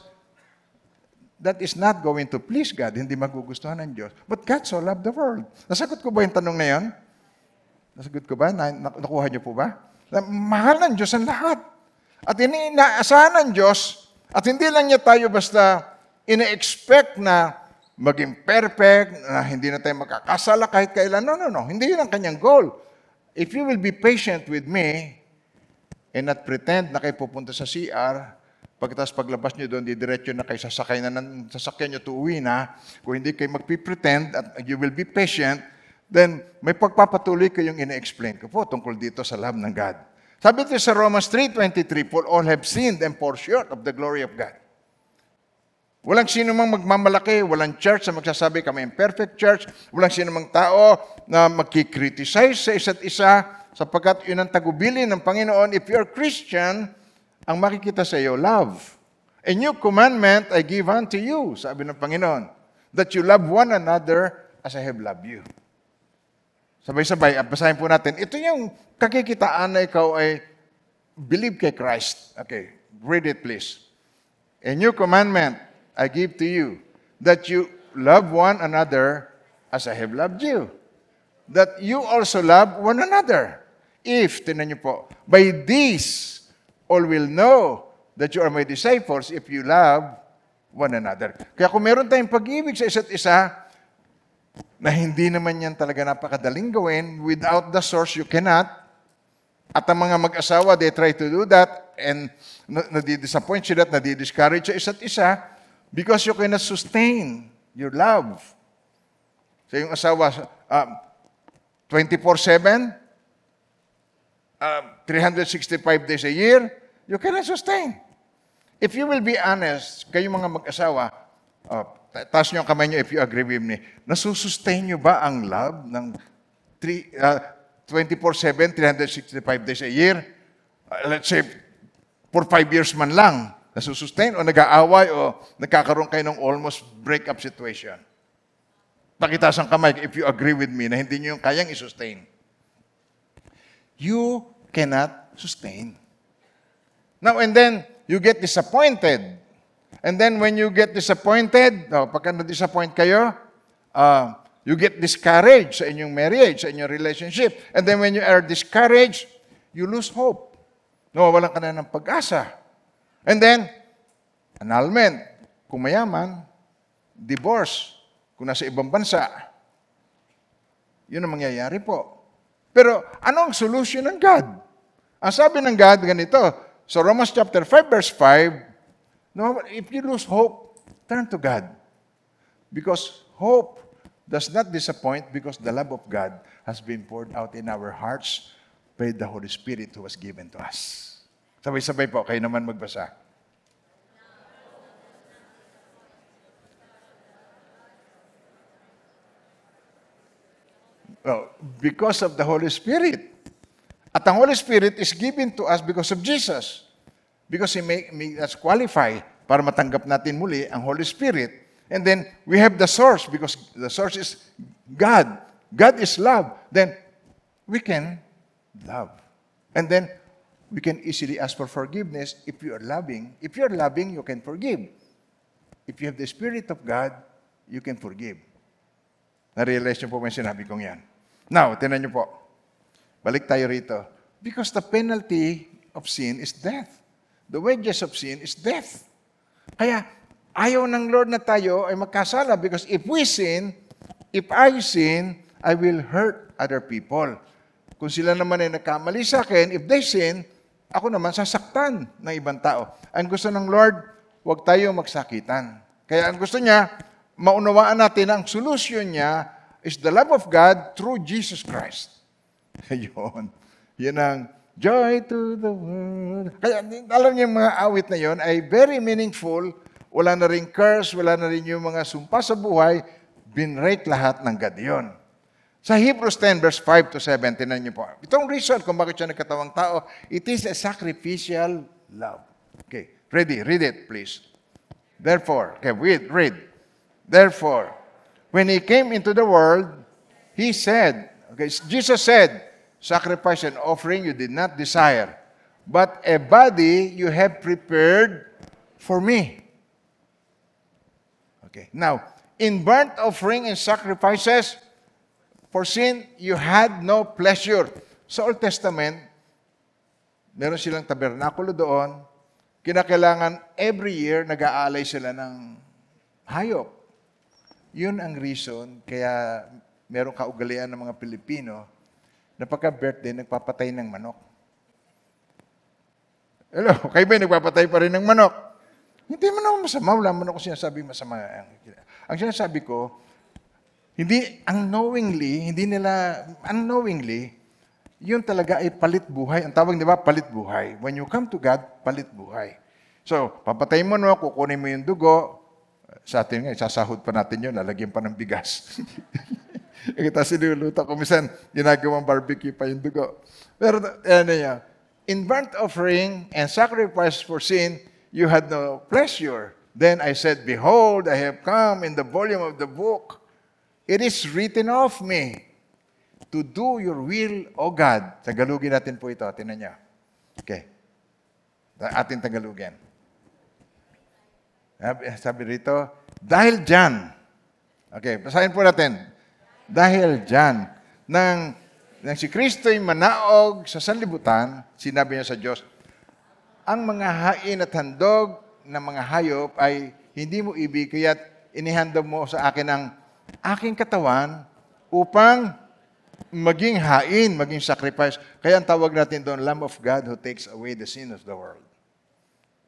that is not going to please God. Hindi magugustuhan ng Diyos. But God so loved the world. Nasagot ko ba yung tanong na yon? Nasagot ko ba? Na, na- nakuha niyo po ba? Na mahal ng Diyos ang lahat. At inaasahan ng Diyos, at hindi lang niya tayo basta ina-expect na maging perfect, na hindi na tayo makakasala kahit kailan. No, no, no. Hindi yun ang kanyang goal. If you will be patient with me, and not pretend na kayo pupunta sa CR, pagkatapos paglabas nyo doon, didiretso na kayo sasakay na ng sasakyan nyo to uwi na, kung hindi kayo magpipretend at you will be patient, then may pagpapatuloy kayong ina-explain ko po tungkol dito sa love ng God. Sabi ito sa Romans 3.23, For all have sinned and fall short of the glory of God. Walang sino mang magmamalaki, walang church na magsasabi kami ang perfect church, walang sino mang tao na magkikriticize sa isa't isa, sapagkat yun ang tagubili ng Panginoon. If you're Christian, ang makikita sa iyo, love. A new commandment I give unto you, sabi ng Panginoon, that you love one another as I have loved you. Sabay-sabay, at basahin po natin. Ito yung kakikitaan na ikaw ay believe kay Christ. Okay, read it please. A new commandment I give to you, that you love one another as I have loved you. That you also love one another. If, tinan niyo po, by this all will know that you are my disciples if you love one another. Kaya kung meron tayong pag-ibig sa isa't isa, na hindi naman yan talaga napakadaling gawin, without the source you cannot, at ang mga mag-asawa, they try to do that, and na- nadi-disappoint sila at nadi-discourage sa isa't isa, because you cannot sustain your love. Sa yung asawa, um, 24-7, um, 365 days a year, you cannot sustain. If you will be honest, kayo mga mag-asawa, ta- taas niyo ang kamay niyo if you agree with me, nasusustain niyo ba ang love ng three, uh, 24-7, 365 days a year? Uh, let's say, for five years man lang, nasusustain o nag-aaway o nagkakaroon kayo ng almost breakup situation. Pakitaas ang kamay if you agree with me na hindi niyo yung kayang i-sustain. You cannot sustain. Now and then, you get disappointed. And then when you get disappointed, oh, pagka na-disappoint kayo, uh, you get discouraged sa inyong marriage, sa inyong relationship. And then when you are discouraged, you lose hope. Nawawalan ka na ng pag-asa. And then, annulment. Kung mayaman, divorce. Kung nasa ibang bansa, yun ang mangyayari po. Pero ano ang solution ng God? Ang sabi ng God ganito, sa Romans chapter 5 verse 5, no, if you lose hope, turn to God. Because hope does not disappoint because the love of God has been poured out in our hearts by the Holy Spirit who was given to us. Sabay-sabay po, kayo naman magbasa. Well, because of the Holy Spirit. At ang Holy Spirit is given to us because of Jesus. Because He make, make us qualify para matanggap natin muli ang Holy Spirit. And then we have the source because the source is God. God is love. Then we can love. And then we can easily ask for forgiveness if you are loving. If you are loving, you can forgive. If you have the Spirit of God, you can forgive. Na-realize niyo po may sinabi kong yan. Now, tinan niyo po. Balik tayo rito. Because the penalty of sin is death. The wages of sin is death. Kaya, ayaw ng Lord na tayo ay magkasala because if we sin, if I sin, I will hurt other people. Kung sila naman ay nagkamali sa akin, if they sin, ako naman sasaktan ng ibang tao. Ang gusto ng Lord, huwag tayo magsakitan. Kaya ang gusto niya, maunawaan natin ang solusyon niya is the love of God through Jesus Christ. Ayun. Yan ang joy to the world. Kaya alam niyo yung mga awit na yon ay very meaningful. Wala na rin curse, wala na rin yung mga sumpa sa buhay. Binrate lahat ng God yun. Sa Hebrews 10 verse 5 to 7, tinan niyo po. Itong reason kung bakit siya nagkatawang tao, it is a sacrificial love. Okay, ready, read it please. Therefore, okay, read, read. Therefore, when he came into the world, he said, okay, Jesus said, sacrifice and offering you did not desire, but a body you have prepared for me. Okay, now, in burnt offering and sacrifices for sin, you had no pleasure. Sa Old Testament, meron silang tabernakulo doon, kinakailangan every year nag-aalay sila ng hayop. Yun ang reason kaya meron kaugalian ng mga Pilipino na pagka-birthday, nagpapatay ng manok. Hello, kayo ba nagpapatay pa rin ng manok? Hindi man ako masama, wala man ako sinasabi masama. Ang sinasabi ko, hindi unknowingly, hindi nila unknowingly, yun talaga ay palit buhay. Ang tawag, di ba, palit buhay. When you come to God, palit buhay. So, papatayin mo no, kukunin mo yung dugo. Sa atin nga, sasahod pa natin yun, lalagyan pa ng bigas. Kita sinuluto ko, minsan, ginagawang barbecue pa yung dugo. Pero, ano yan, in burnt offering and sacrifice for sin, you had no pleasure. Then I said, Behold, I have come in the volume of the book. It is written of me to do your will, O God. Tagalugin natin po ito. Tinan niyo. Okay. Ating Tagalugin. Sabi, rito, dahil dyan, okay, basahin po natin. Dahil dyan, nang, nang si Kristo'y manaog sa sanlibutan, sinabi niya sa Diyos, ang mga hain at handog ng mga hayop ay hindi mo ibig, kaya't inihandog mo sa akin ang aking katawan upang maging hain, maging sacrifice. Kaya ang tawag natin doon, Lamb of God who takes away the sin of the world.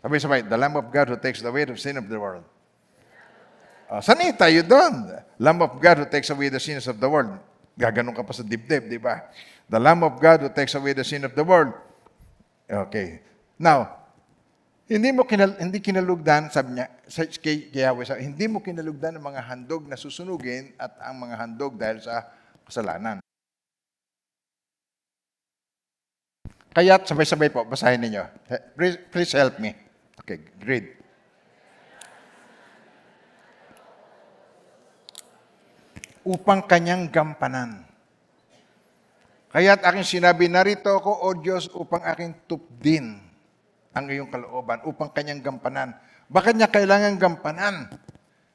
Sabay-sabay, the Lamb of God who takes away the sin of the world. Uh, sanay tayo doon. Lamb of God who takes away the sins of the world. Gaganon ka pa sa dibdib, di ba? The Lamb of God who takes away the sin of the world. Okay. Now, Hindi mo kinal, hindi kinalugdan, sabi niya, sa, kay, kay Yahweh, hindi mo kinalugdan ang mga handog na susunugin at ang mga handog dahil sa kasalanan. Kaya sabay-sabay po, basahin ninyo. Please, please help me. Okay, great. Upang kanyang gampanan. Kaya't aking sinabi, narito ako, O Diyos, upang aking tupdin ang iyong kalooban, upang kanyang gampanan. Bakit niya kailangan gampanan?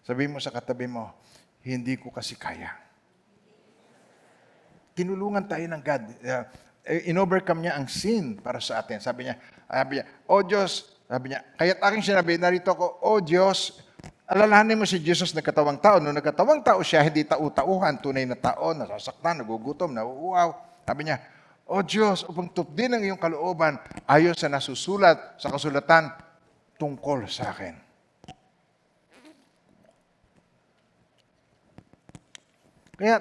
Sabi mo sa katabi mo, hindi ko kasi kaya. Tinulungan tayo ng God. Uh, in-overcome niya ang sin para sa atin. Sabi niya, sabi niya, O Diyos, sabi niya, kaya't aking sinabi, narito ako, O Diyos, alalahanin mo si Jesus na katawang tao. Nung nagkatawang tao siya, hindi tau-tauhan, tunay na tao, nasasaktan, nagugutom, nauuaw. Sabi niya, O Diyos, upang tupdin ang iyong kalooban, ayon sa nasusulat sa kasulatan tungkol sa akin. Kaya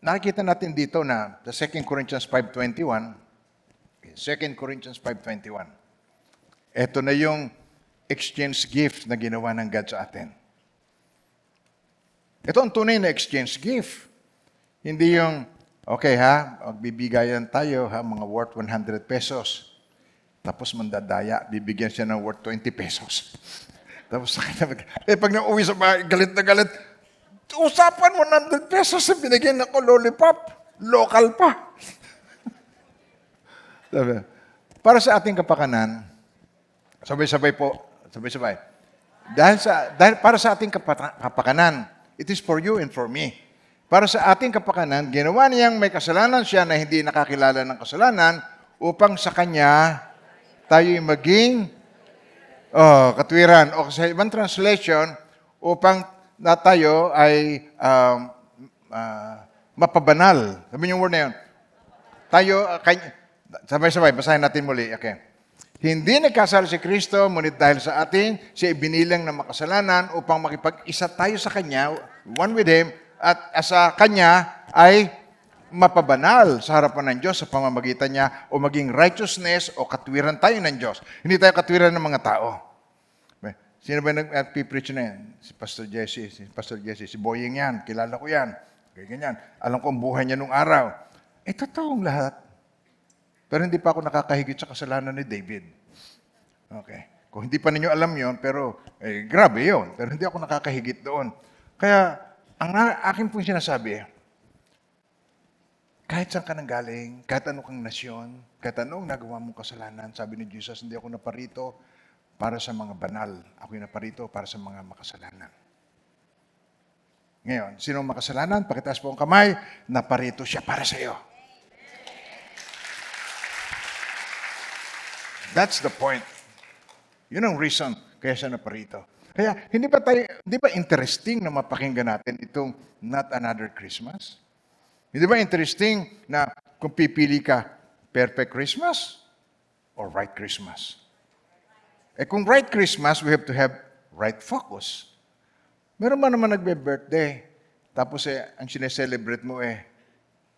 nakikita natin dito na sa 2 Corinthians 5.21, 2 Corinthians 5.21, ito na yung exchange gift na ginawa ng God sa atin. Ito ang tunay na exchange gift. Hindi yung, okay ha, magbibigayan tayo ha, mga worth 100 pesos. Tapos mandadaya, bibigyan siya ng worth 20 pesos. Tapos sa kanya, eh pag nauwi sa bahay, galit na galit, usapan mo 100 pesos na binigyan ako lollipop. Local pa. Sabi, para sa ating kapakanan, sabay-sabay po, sabay-sabay. Dahil sa dahil para sa ating kapakanan, it is for you and for me. Para sa ating kapakanan, ginawa niyang may kasalanan siya na hindi nakakilala ng kasalanan upang sa kanya tayo'y maging oh, katwiran. O sa ibang translation, upang na tayo ay um, ah, mapabanal. Sabi yung word na yun. Tayo, uh, kany- sabay-sabay, basahin natin muli. Okay. Hindi nagkasal si Kristo, ngunit dahil sa atin, siya ibinilang na makasalanan upang makipag-isa tayo sa Kanya, one with Him, at sa Kanya ay mapabanal sa harapan ng Diyos sa pamamagitan niya o maging righteousness o katwiran tayo ng Diyos. Hindi tayo katwiran ng mga tao. Sino ba nag-preach na yan? Si Pastor Jesse, si Pastor Jesse, si Boying yan, kilala ko yan. Ganyan. Alam ko ang buhay niya nung araw. Eh, totoong lahat. Pero hindi pa ako nakakahigit sa kasalanan ni David. Okay. Kung hindi pa ninyo alam yon, pero eh, grabe yon. Pero hindi ako nakakahigit doon. Kaya, ang akin pong sinasabi, kahit saan ka nang galing, kahit ano kang nasyon, kahit anong nagawa mong kasalanan, sabi ni Jesus, hindi ako naparito para sa mga banal. Ako yung naparito para sa mga makasalanan. Ngayon, sino makasalanan? Pakitaas po ang kamay, naparito siya para sa iyo. That's the point. Yun ang reason kaya siya naparito. Kaya hindi ba tayo, hindi ba interesting na mapakinggan natin itong Not Another Christmas? Hindi ba interesting na kung pipili ka, perfect Christmas or right Christmas? Eh kung right Christmas, we have to have right focus. Meron man naman nagbe-birthday, tapos eh, ang sineselebrate mo eh,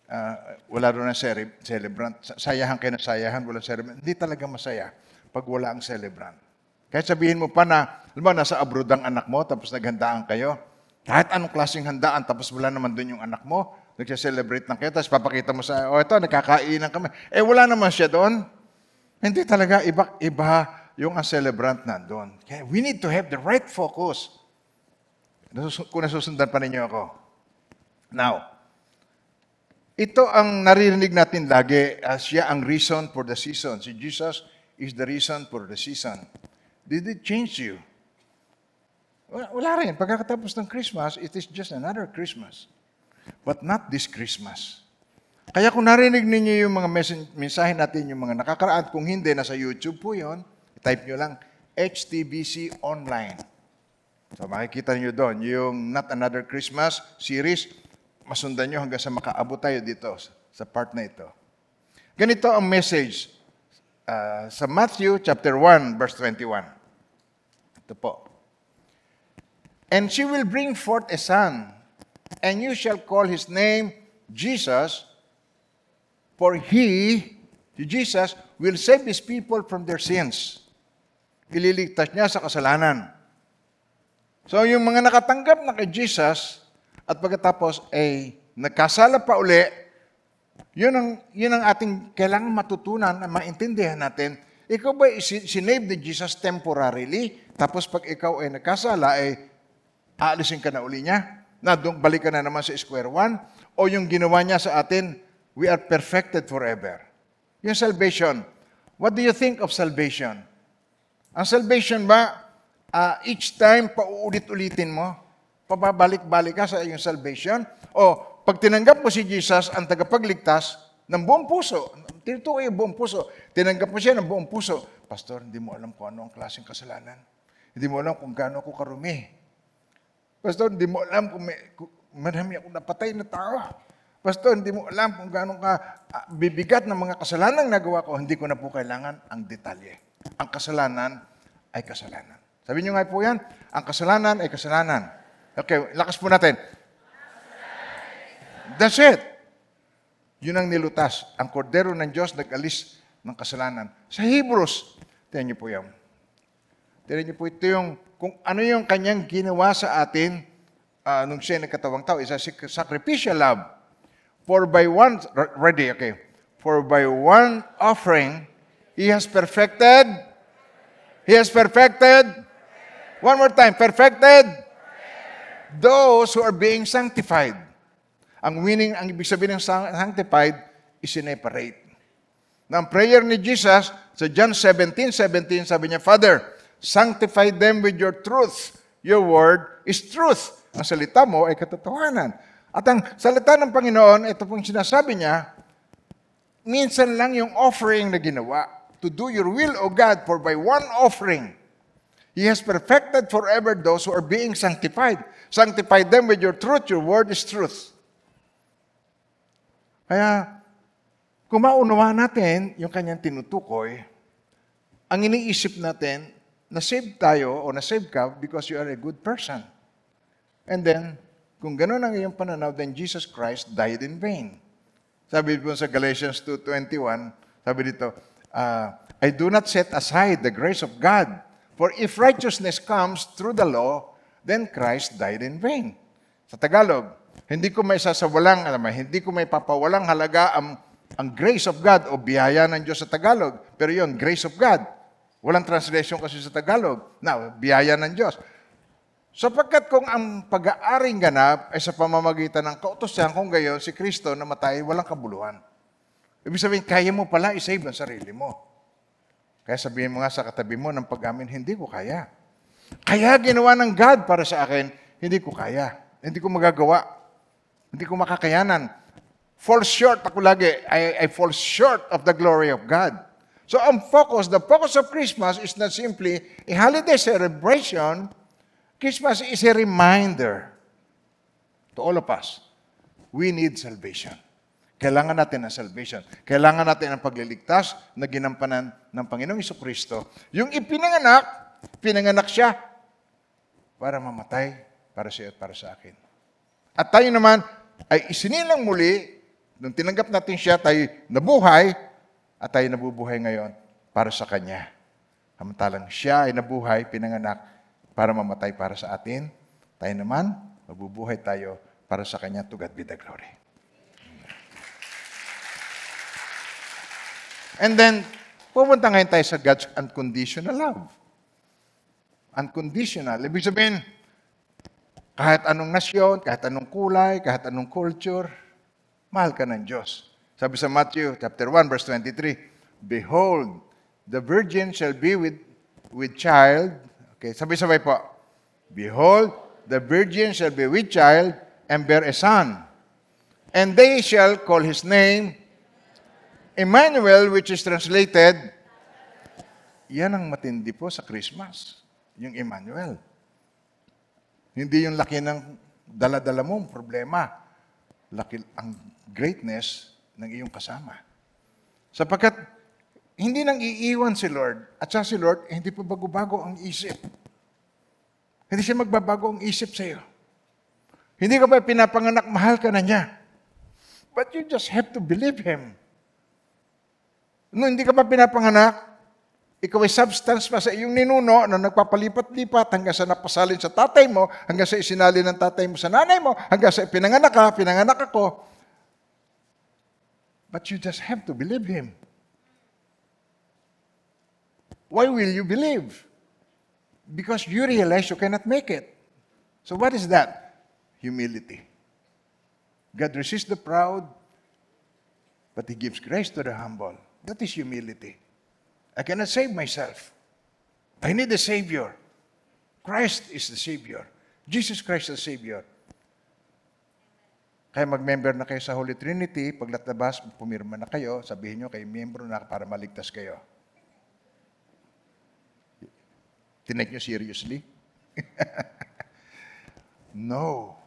ah, wala doon ang cere- celebrant. Sa- Sayahan kayo na sayahan, wala celebrant. Hindi talaga masaya pag wala ang celebrant. Kahit sabihin mo pa na, alam mo, nasa abroad ang anak mo, tapos naghandaan kayo. Kahit anong klaseng handaan, tapos wala naman doon yung anak mo, nagsa-celebrate lang kayo, tapos papakita mo sa, oh, ito, nagkakainan kami. Eh, wala naman siya doon. Hindi talaga, iba, iba yung ang celebrant nandun. Kaya we need to have the right focus. Kung nasusundan pa ninyo ako. Now, ito ang naririnig natin lagi as siya ang reason for the season. Si Jesus is the reason for the season. Did it change you? Wala rin. Pagkatapos ng Christmas, it is just another Christmas. But not this Christmas. Kaya kung narinig ninyo yung mga mensahe natin, yung mga nakakaraan, kung hindi, nasa YouTube po yon, type nyo lang, HTBC Online. So makikita niyo doon, yung Not Another Christmas series, masundan nyo hanggang sa makaabot tayo dito sa part na ito. Ganito ang message ah, sa Matthew chapter 1 verse 21. Ito po. And she will bring forth a son, and you shall call his name Jesus, for he, Jesus, will save his people from their sins. ililigtas niya sa kasalanan. So yung mga nakatanggap na kay Jesus at pagkatapos ay nagkasala pa uli, yun ang, yun ang ating kailangan matutunan na maintindihan natin. Ikaw ba si- sinave ni Jesus temporarily? Tapos pag ikaw ay nagkasala, ay aalisin ka na uli niya? Na doon balik ka na naman sa square one? O yung ginawa niya sa atin, we are perfected forever. Yung salvation. What do you think of salvation? Ang salvation ba, ah, each time pauulit-ulitin mo, pababalik-balik ka sa iyong salvation? O pag tinanggap mo si Jesus, ang tagapagligtas, ng buong puso, tinutukoy yung buong puso, tinanggap mo siya ng buong puso, Pastor, hindi mo alam kung ano ang klaseng kasalanan. Hindi mo alam kung gaano ako karumi. Pastor, hindi mo alam kung may, kung marami akong napatay na tao. Pastor, hindi mo alam kung gaano ka ah, bibigat ng mga kasalanang nagawa ko. Hindi ko na po kailangan ang detalye. Ang kasalanan ay kasalanan. Sabi niyo nga po yan, ang kasalanan ay kasalanan. Okay, lakas po natin. That's it. Yun ang nilutas. Ang kordero ng Diyos nag-alis ng kasalanan. Sa Hebrews, tingnan niyo po yan. Tingnan niyo po ito yung, kung ano yung kanyang ginawa sa atin ah, nung siya nagkatawang tao, isa si sacrificial love. For by one, ready, okay. For by one offering, He has perfected, He has perfected, one more time, perfected, those who are being sanctified. Ang meaning, ang ibig sabihin ng sanctified, is separate. Na ang prayer ni Jesus sa John 17, 17, sabi niya, Father, sanctify them with your truth. Your word is truth. Ang salita mo ay katotohanan. At ang salita ng Panginoon, ito pong sinasabi niya, minsan lang yung offering na ginawa. To do your will, O God, for by one offering, He has perfected forever those who are being sanctified. Sanctify them with your truth. Your word is truth. Kaya, kung maunawa natin yung kanyang tinutukoy, ang iniisip natin, na-save tayo o na-save ka because you are a good person. And then, kung ganun ang iyong pananaw, then Jesus Christ died in vain. Sabi po sa Galatians 2.21, sabi dito, ah, I do not set aside the grace of God, for if righteousness comes through the law, then Christ died in vain. Sa Tagalog, hindi ko may sasawalang, alam hindi ko may papawalang halaga ang, ang grace of God o biyaya ng Diyos sa Tagalog. Pero yon grace of God. Walang translation kasi sa Tagalog. Now, biyaya ng Diyos. Sapagkat kung ang pag-aaring ganap ay sa pamamagitan ng kautosan, kung gayon, si Kristo namatay, walang kabuluhan. Ibig sabihin, kaya mo pala isave ang sarili mo. Kaya sabihin mo nga sa katabi mo ng pag-amin, hindi ko kaya. Kaya ginawa ng God para sa akin, hindi ko kaya. Hindi ko magagawa. Hindi ko makakayanan. Fall short ako lagi. I, I fall short of the glory of God. So ang focus, the focus of Christmas is not simply a holiday celebration. Christmas is a reminder to all of us. We need salvation. Kailangan natin ng salvation. Kailangan natin ng pagliligtas na ginampanan ng Panginoong Iso Kristo. Yung ipinanganak, pinanganak siya para mamatay para sa iyo at para sa akin. At tayo naman ay isinilang muli, nung tinanggap natin siya, tayo nabuhay, at tayo nabubuhay ngayon para sa Kanya. Samantalang siya ay nabuhay, pinanganak, para mamatay para sa atin. Tayo naman, mabubuhay tayo para sa Kanya. To God be the glory. And then, pupunta ngayon tayo sa God's unconditional love. Unconditional. Ibig sabihin, kahit anong nasyon, kahit anong kulay, kahit anong culture, mahal ka ng Diyos. Sabi sa Matthew chapter 1 verse 23, Behold, the virgin shall be with with child. Okay, sabay-sabay po. Behold, the virgin shall be with child and bear a son. And they shall call his name Emmanuel, which is translated, yan ang matindi po sa Christmas, yung Emmanuel. Hindi yung laki ng dala-dala mong problema. Laki ang greatness ng iyong kasama. Sapagkat hindi nang iiwan si Lord at sa si Lord, eh, hindi pa bago-bago ang isip. Hindi siya magbabago ang isip sa iyo. Hindi ka pa pinapanganak, mahal ka na niya. But you just have to believe Him. No, hindi ka pa pinapanganak, Ikaw ay substance pa sa iyong ninuno na nagpapalipat-lipat hanggang sa napasalin sa tatay mo, hanggang sa isinali ng tatay mo sa nanay mo, hanggang sa pinanganak ka, pinanganak ako. But you just have to believe Him. Why will you believe? Because you realize you cannot make it. So what is that? Humility. God resists the proud, but He gives grace to the humble. That is humility. I cannot save myself. I need a Savior. Christ is the Savior. Jesus Christ is the Savior. Kaya mag-member na kayo sa Holy Trinity, paglatabas, pumirma na kayo, sabihin nyo kayo, membro na para maligtas kayo. Tinake nyo seriously? no.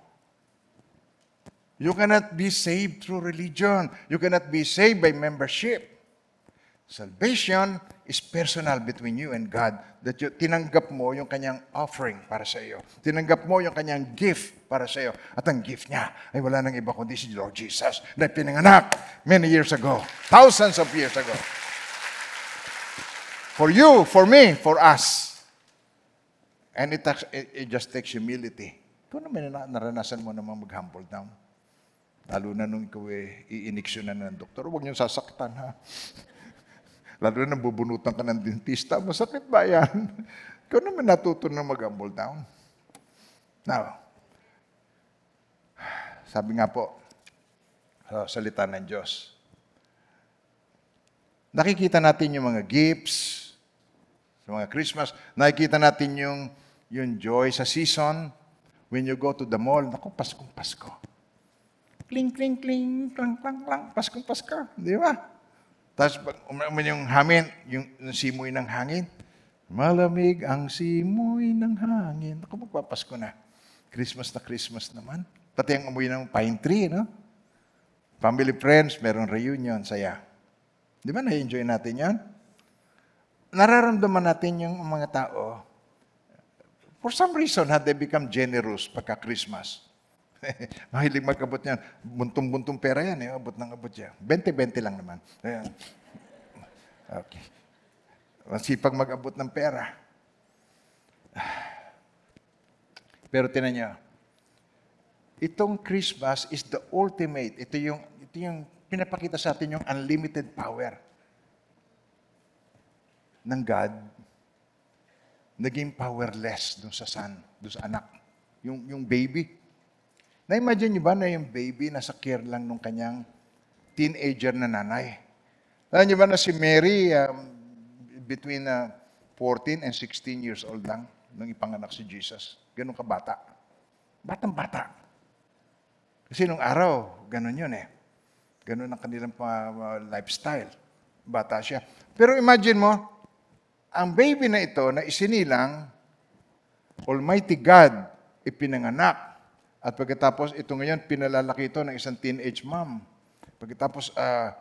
You cannot be saved through religion. You cannot be saved by membership. Salvation is personal between you and God. That you, tinanggap mo yung kanyang offering para sa iyo. Tinanggap mo yung kanyang gift para sa iyo. At ang gift niya ay wala nang iba kundi si Lord Jesus na pinanganak many years ago. Thousands of years ago. For you, for me, for us. And it, it, it just takes humility. Ikaw naman na naranasan mo namang mag-humble down. Lalo na nung ikaw eh, iiniksyonan ng doktor, huwag niyong sasaktan ha. Lalo na bubunutan ka ng dentista, masakit ba yan? Ikaw naman natuto na mag-humble down. Now, sabi nga po, sa salita ng Diyos, nakikita natin yung mga gifts, sa mga Christmas, nakikita natin yung, yung joy sa season. When you go to the mall, naku, Paskong Pasko. Kling, kling, kling, klang, klang, klang, Paskong Pasko. Di ba? Tapos pag umaman yung hangin, yung, yung simoy ng hangin, malamig ang simoy ng hangin. Ako magpapasko na. Christmas na Christmas naman. Pati ang amoy ng pine tree, no? Family friends, meron reunion, saya. Di ba na-enjoy natin yan? Nararamdaman natin yung mga tao, for some reason, had they become generous pagka Christmas. Mahilig magkabot niyan. Buntong-buntong pera yan, eh. abot ng abot yan. 20-20 lang naman. Ayan. Okay. Masipag mag-abot ng pera. Pero tinan niyo, itong Christmas is the ultimate. Ito yung, ito yung pinapakita sa atin yung unlimited power ng God naging powerless dun sa son, dun sa anak. Yung, yung baby. Na-imagine niyo ba na yung baby nasa care lang nung kanyang teenager na nanay? Alam niyo ba na si Mary, um, between uh, 14 and 16 years old lang, nung ipanganak si Jesus. Ganun ka bata. Batang bata. Kasi nung araw, ganun yun eh. Ganun ang kanilang pa- uh, lifestyle. Bata siya. Pero imagine mo, ang baby na ito na isinilang, Almighty God, ipinanganak. At pagkatapos, ito ngayon, pinalalaki ito ng isang teenage mom. Pagkatapos, ah,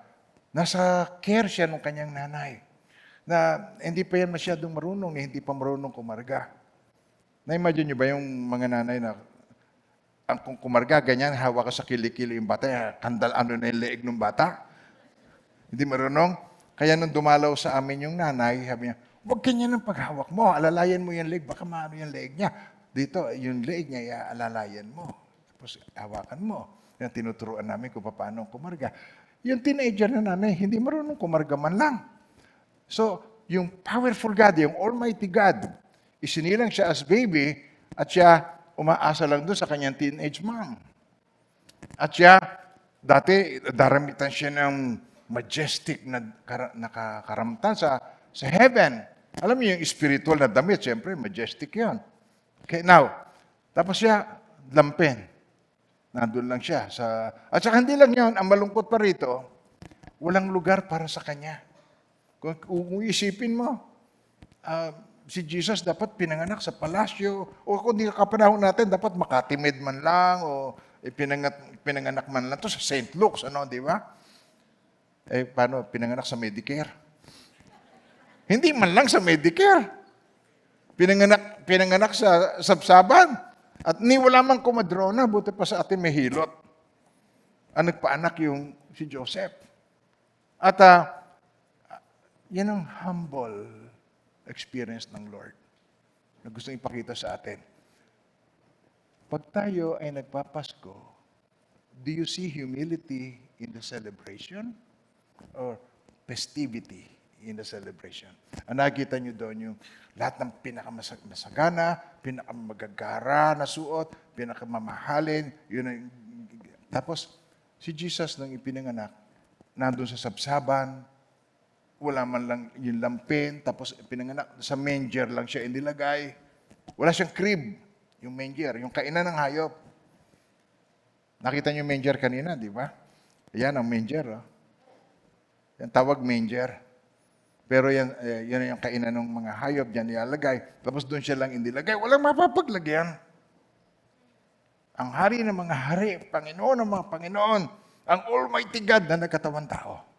nasa care siya ng kanyang nanay. Na hindi pa yan masyadong marunong, eh, hindi pa marunong kumarga. Na-imagine nyo ba yung mga nanay na ang kung kumarga, ganyan, hawak ka sa kilikili yung bata, eh, kandal ano na yung leeg ng bata. Hindi marunong. Kaya nung dumalaw sa amin yung nanay, sabi niya, huwag ganyan ang paghawak mo, alalayan mo yung leeg, baka maano yung leeg niya. Dito, yung leeg niya, ya, alalayan mo. Tapos hawakan mo. Yan, tinuturuan namin kung paano kumarga. Yung teenager na nanay, hindi marunong kumarga man lang. So, yung powerful God, yung Almighty God, isinilang siya as baby at siya umaasa lang doon sa kanyang teenage mom. At siya, dati, daramitan siya ng majestic na kara- nakakaramtan sa, sa heaven. Alam niyo, yung spiritual na damit, siyempre, majestic yon. Okay, now, tapos siya, lampin. Nandun lang siya. Sa, at saka hindi lang yun, ang malungkot pa rito, walang lugar para sa kanya. Kung, kung isipin mo, ah, si Jesus dapat pinanganak sa palasyo, o kung di kapanahon natin, dapat makatimid man lang, o ipinangat, pinanganak man lang to sa St. Luke's, ano, di ba? Eh, paano pinanganak sa Medicare? Hindi man lang sa Medicare. Pinanganak, pinanganak sa sabsaban. At ni wala mang kumadrona, buti pa sa atin may hilot. Ang nagpaanak yung si Joseph. At ah, yan ang humble experience ng Lord na gusto ipakita sa atin. Pag tayo ay nagpapasko, do you see humility in the celebration or festivity in the celebration? Ang nakikita nyo doon yung lahat ng pinakamasagana, pinakamagagara na suot, pinakamamahalin, yun ang, tapos si Jesus nang ipinanganak, nandun sa sabsaban, wala man lang yung lampin, tapos pinanganak, sa manger lang siya inilagay. Wala siyang crib, yung manger, yung kainan ng hayop. Nakita niyo yung manger kanina, di ba? Yan ang manger. Oh. Yan tawag manger. Pero yan, eh, yan yung kainan ng mga hayop, dyan nilalagay. Tapos doon siya lang inilagay. Walang mapapaglagyan. Ang hari ng mga hari, Panginoon ng mga Panginoon, ang Almighty God na nagkatawan tao.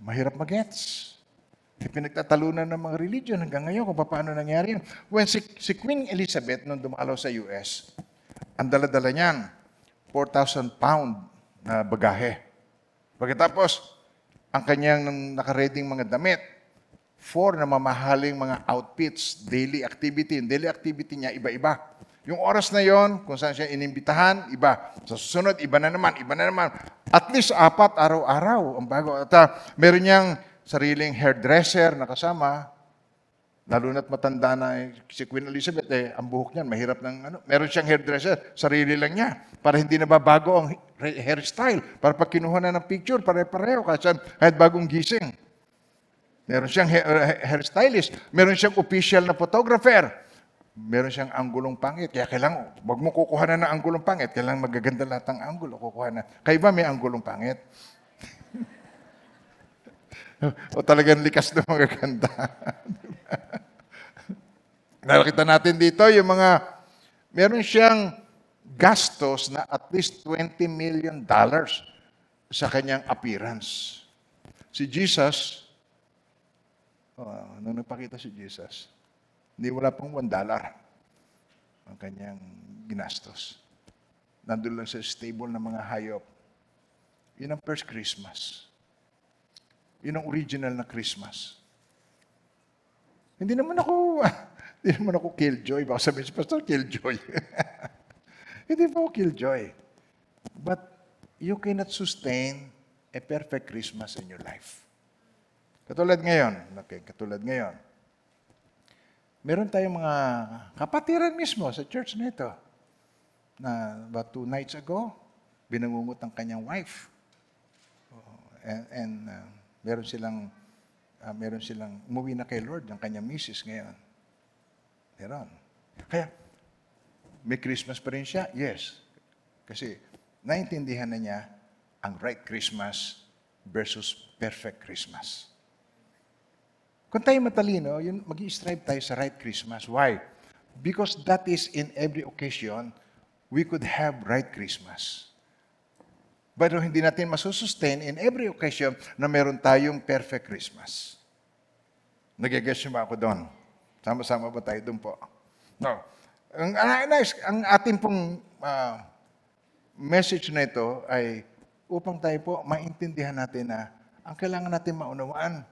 Mahirap magets. Pinagtatalunan ng mga religion hanggang ngayon kung paano nangyari yun. When si, si Queen Elizabeth nung dumalaw sa US, ang dala-dala niyan, 4,000 pound na bagahe. Pagkatapos, ang kanyang nakareding mga damit, four na mamahaling mga outfits, daily activity. Daily activity niya, iba-iba. Yung oras na yon, kung saan siya inimbitahan, iba. Sa susunod, iba na naman, iba na naman. At least apat araw-araw ang bago. At uh, meron niyang sariling hairdresser na kasama. Lalo na't matanda na eh, si Queen Elizabeth, eh, ang buhok niyan, mahirap ng ano. Meron siyang hairdresser, sarili lang niya. Para hindi nababago ang ha- hairstyle. Para pag kinuha na ng picture, pare-pareho. Kasi kahit bagong gising. Meron siyang hair- hairstylist. Meron siyang official na photographer. Meron siyang anggulong pangit. Kaya kailangan, wag mo kukuha na ng anggulong pangit. Kailangan magaganda lahat ng anggulo. Kukuha na. Kayo ba may anggulong pangit? o talagang likas na magaganda? Nakita natin dito yung mga, meron siyang gastos na at least 20 million dollars sa kanyang appearance. Si Jesus, oh, nung nagpakita si Jesus, hindi wala pang one dollar ang kanyang ginastos. Nandun lang sa stable ng mga hayop. Yun ang first Christmas. Yun ang original na Christmas. Hindi naman ako, hindi naman ako killjoy. Baka sabihin si Pastor, killjoy. hindi po ako killjoy. But you cannot sustain a perfect Christmas in your life. Katulad ngayon, okay, katulad ngayon, meron tayong mga kapatiran mismo sa church na ito na about two nights ago, binangungot ang kanyang wife. Oh, And, and uh, meron silang ah, meron silang umuwi na kay Lord ang kanyang misis ngayon. Meron. Kaya, may Christmas pa rin siya? Yes. Kasi, naintindihan na niya ang right Christmas versus perfect Christmas. Kung tayo matalino, yun, mag strive tayo sa right Christmas. Why? Because that is in every occasion, we could have right Christmas. Pero hindi natin masusustain in every occasion na meron tayong perfect Christmas. Nagigess niyo ba ako doon? Sama-sama ba tayo doon po? No. Ang, ang, ating pong ah, message na ito ay upang tayo po maintindihan natin na ang kailangan natin maunawaan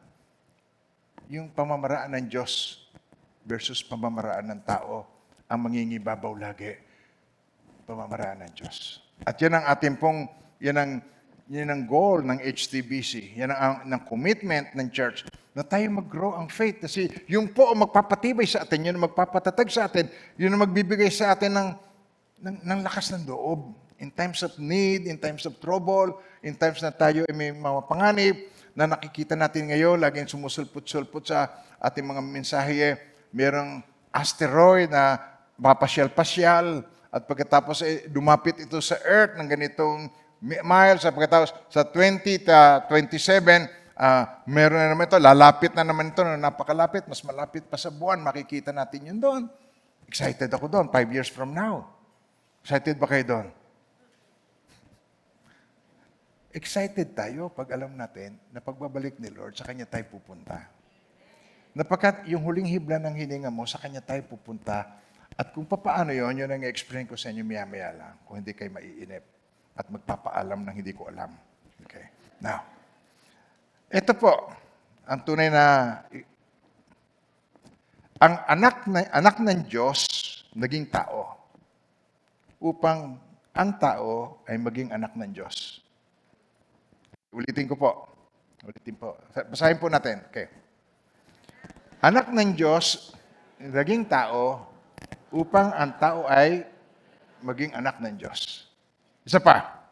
yung pamamaraan ng Diyos versus pamamaraan ng tao ang mangingibabaw lagi pamamaraan ng Diyos. At yan ang ating pong, yan ang, yan ang goal ng HTBC. Yan ang, ang ng commitment ng church na tayo mag-grow ang faith. Kasi yung po ang magpapatibay sa atin, yun ang magpapatatag sa atin, yun ang magbibigay sa atin ng, ng, ng lakas ng loob. In times of need, in times of trouble, in times na tayo ay may mga panganib, na nakikita natin ngayon, laging sumusulpot-sulpot sa ating mga mensahe, merong asteroid na papasyal-pasyal, at pagkatapos eh, dumapit ito sa Earth ng ganitong mi- miles, at pagkatapos sa 20 to 27, ah, meron na naman ito, lalapit na naman ito, na napakalapit, mas malapit pa sa buwan, makikita natin yun doon. Excited ako doon, five years from now. Excited ba kayo doon? Excited tayo pag alam natin na pagbabalik ni Lord, sa Kanya tayo pupunta. Napagkat yung huling hibla ng hininga mo, sa Kanya tayo pupunta. At kung papaano yon, yun ang i-explain ko sa inyo maya-maya lang, kung hindi kayo maiinip at magpapaalam ng hindi ko alam. Okay. Now, ito po, ang tunay na ang anak na anak ng Diyos naging tao upang ang tao ay maging anak ng Diyos. Ulitin ko po. Ulitin po. Basahin po natin. Okay. Anak ng Diyos naging tao upang ang tao ay maging anak ng Diyos. Isa pa.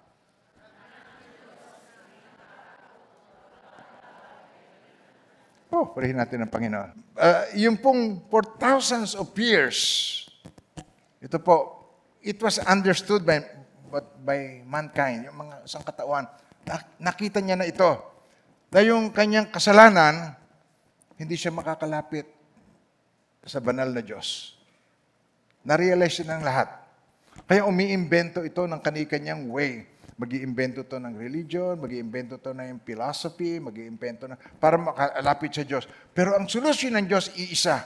Oh, purihin natin ang Panginoon. Uh, yung pong for thousands of years, ito po, it was understood by, by mankind, yung mga sangkatawan, nakita niya na ito, na yung kanyang kasalanan, hindi siya makakalapit sa banal na Diyos. Na-realize ng lahat. Kaya umiimbento ito ng kanikanyang way. Mag-iimbento to ng religion, mag-iimbento to ng philosophy, mag-iimbento na para makalapit sa Diyos. Pero ang solusyon ng Diyos, iisa,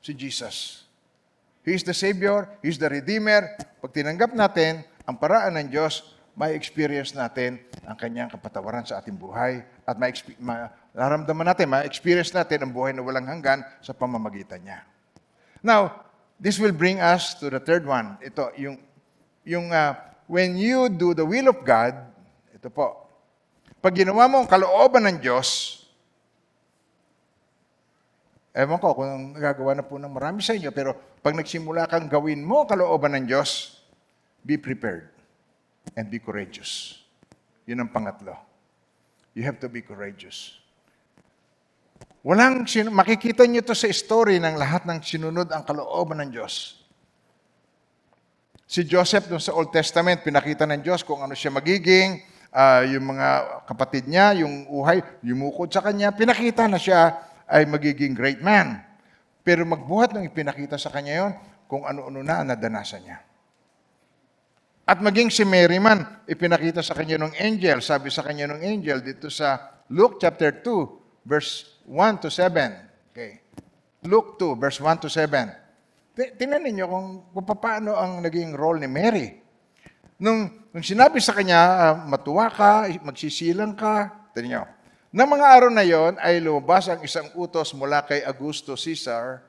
si Jesus. He is the Savior, He is the Redeemer. Pag tinanggap natin ang paraan ng Diyos, may experience natin ang kanyang kapatawaran sa ating buhay at may naramdaman natin, may experience natin ang buhay na walang hanggan sa pamamagitan niya. Now, this will bring us to the third one. Ito, yung, yung uh, when you do the will of God, ito po, pag ginawa mo ang kalooban ng Diyos, ewan ko kung nagagawa na po ng marami sa inyo, pero pag nagsimula kang gawin mo kalooban ng Diyos, be prepared and be courageous. Yun ang pangatlo. You have to be courageous. Walang, makikita niyo to sa story ng lahat ng sinunod ang kalooban ng Diyos. Si Joseph dun sa Old Testament, pinakita ng Diyos kung ano siya magiging, ah, yung mga kapatid niya, yung uhay, yumukod sa kanya, pinakita na siya ay magiging great man. Pero magbuhat nung ipinakita sa kanya yon kung ano-ano na ang nadanasan niya. At maging si Mary man, ipinakita sa kanya ng angel, sabi sa kanya ng angel dito sa Luke chapter 2, verse 1 to 7. Okay. Luke 2, verse 1 to 7. Ti- Tingnan ninyo kung, kung paano ang naging role ni Mary. Nung, nung sinabi sa kanya, ah, matuwa ka, magsisilang ka, tingnan nyo. Nang mga araw na yon ay lumabas ang isang utos mula kay Augusto Caesar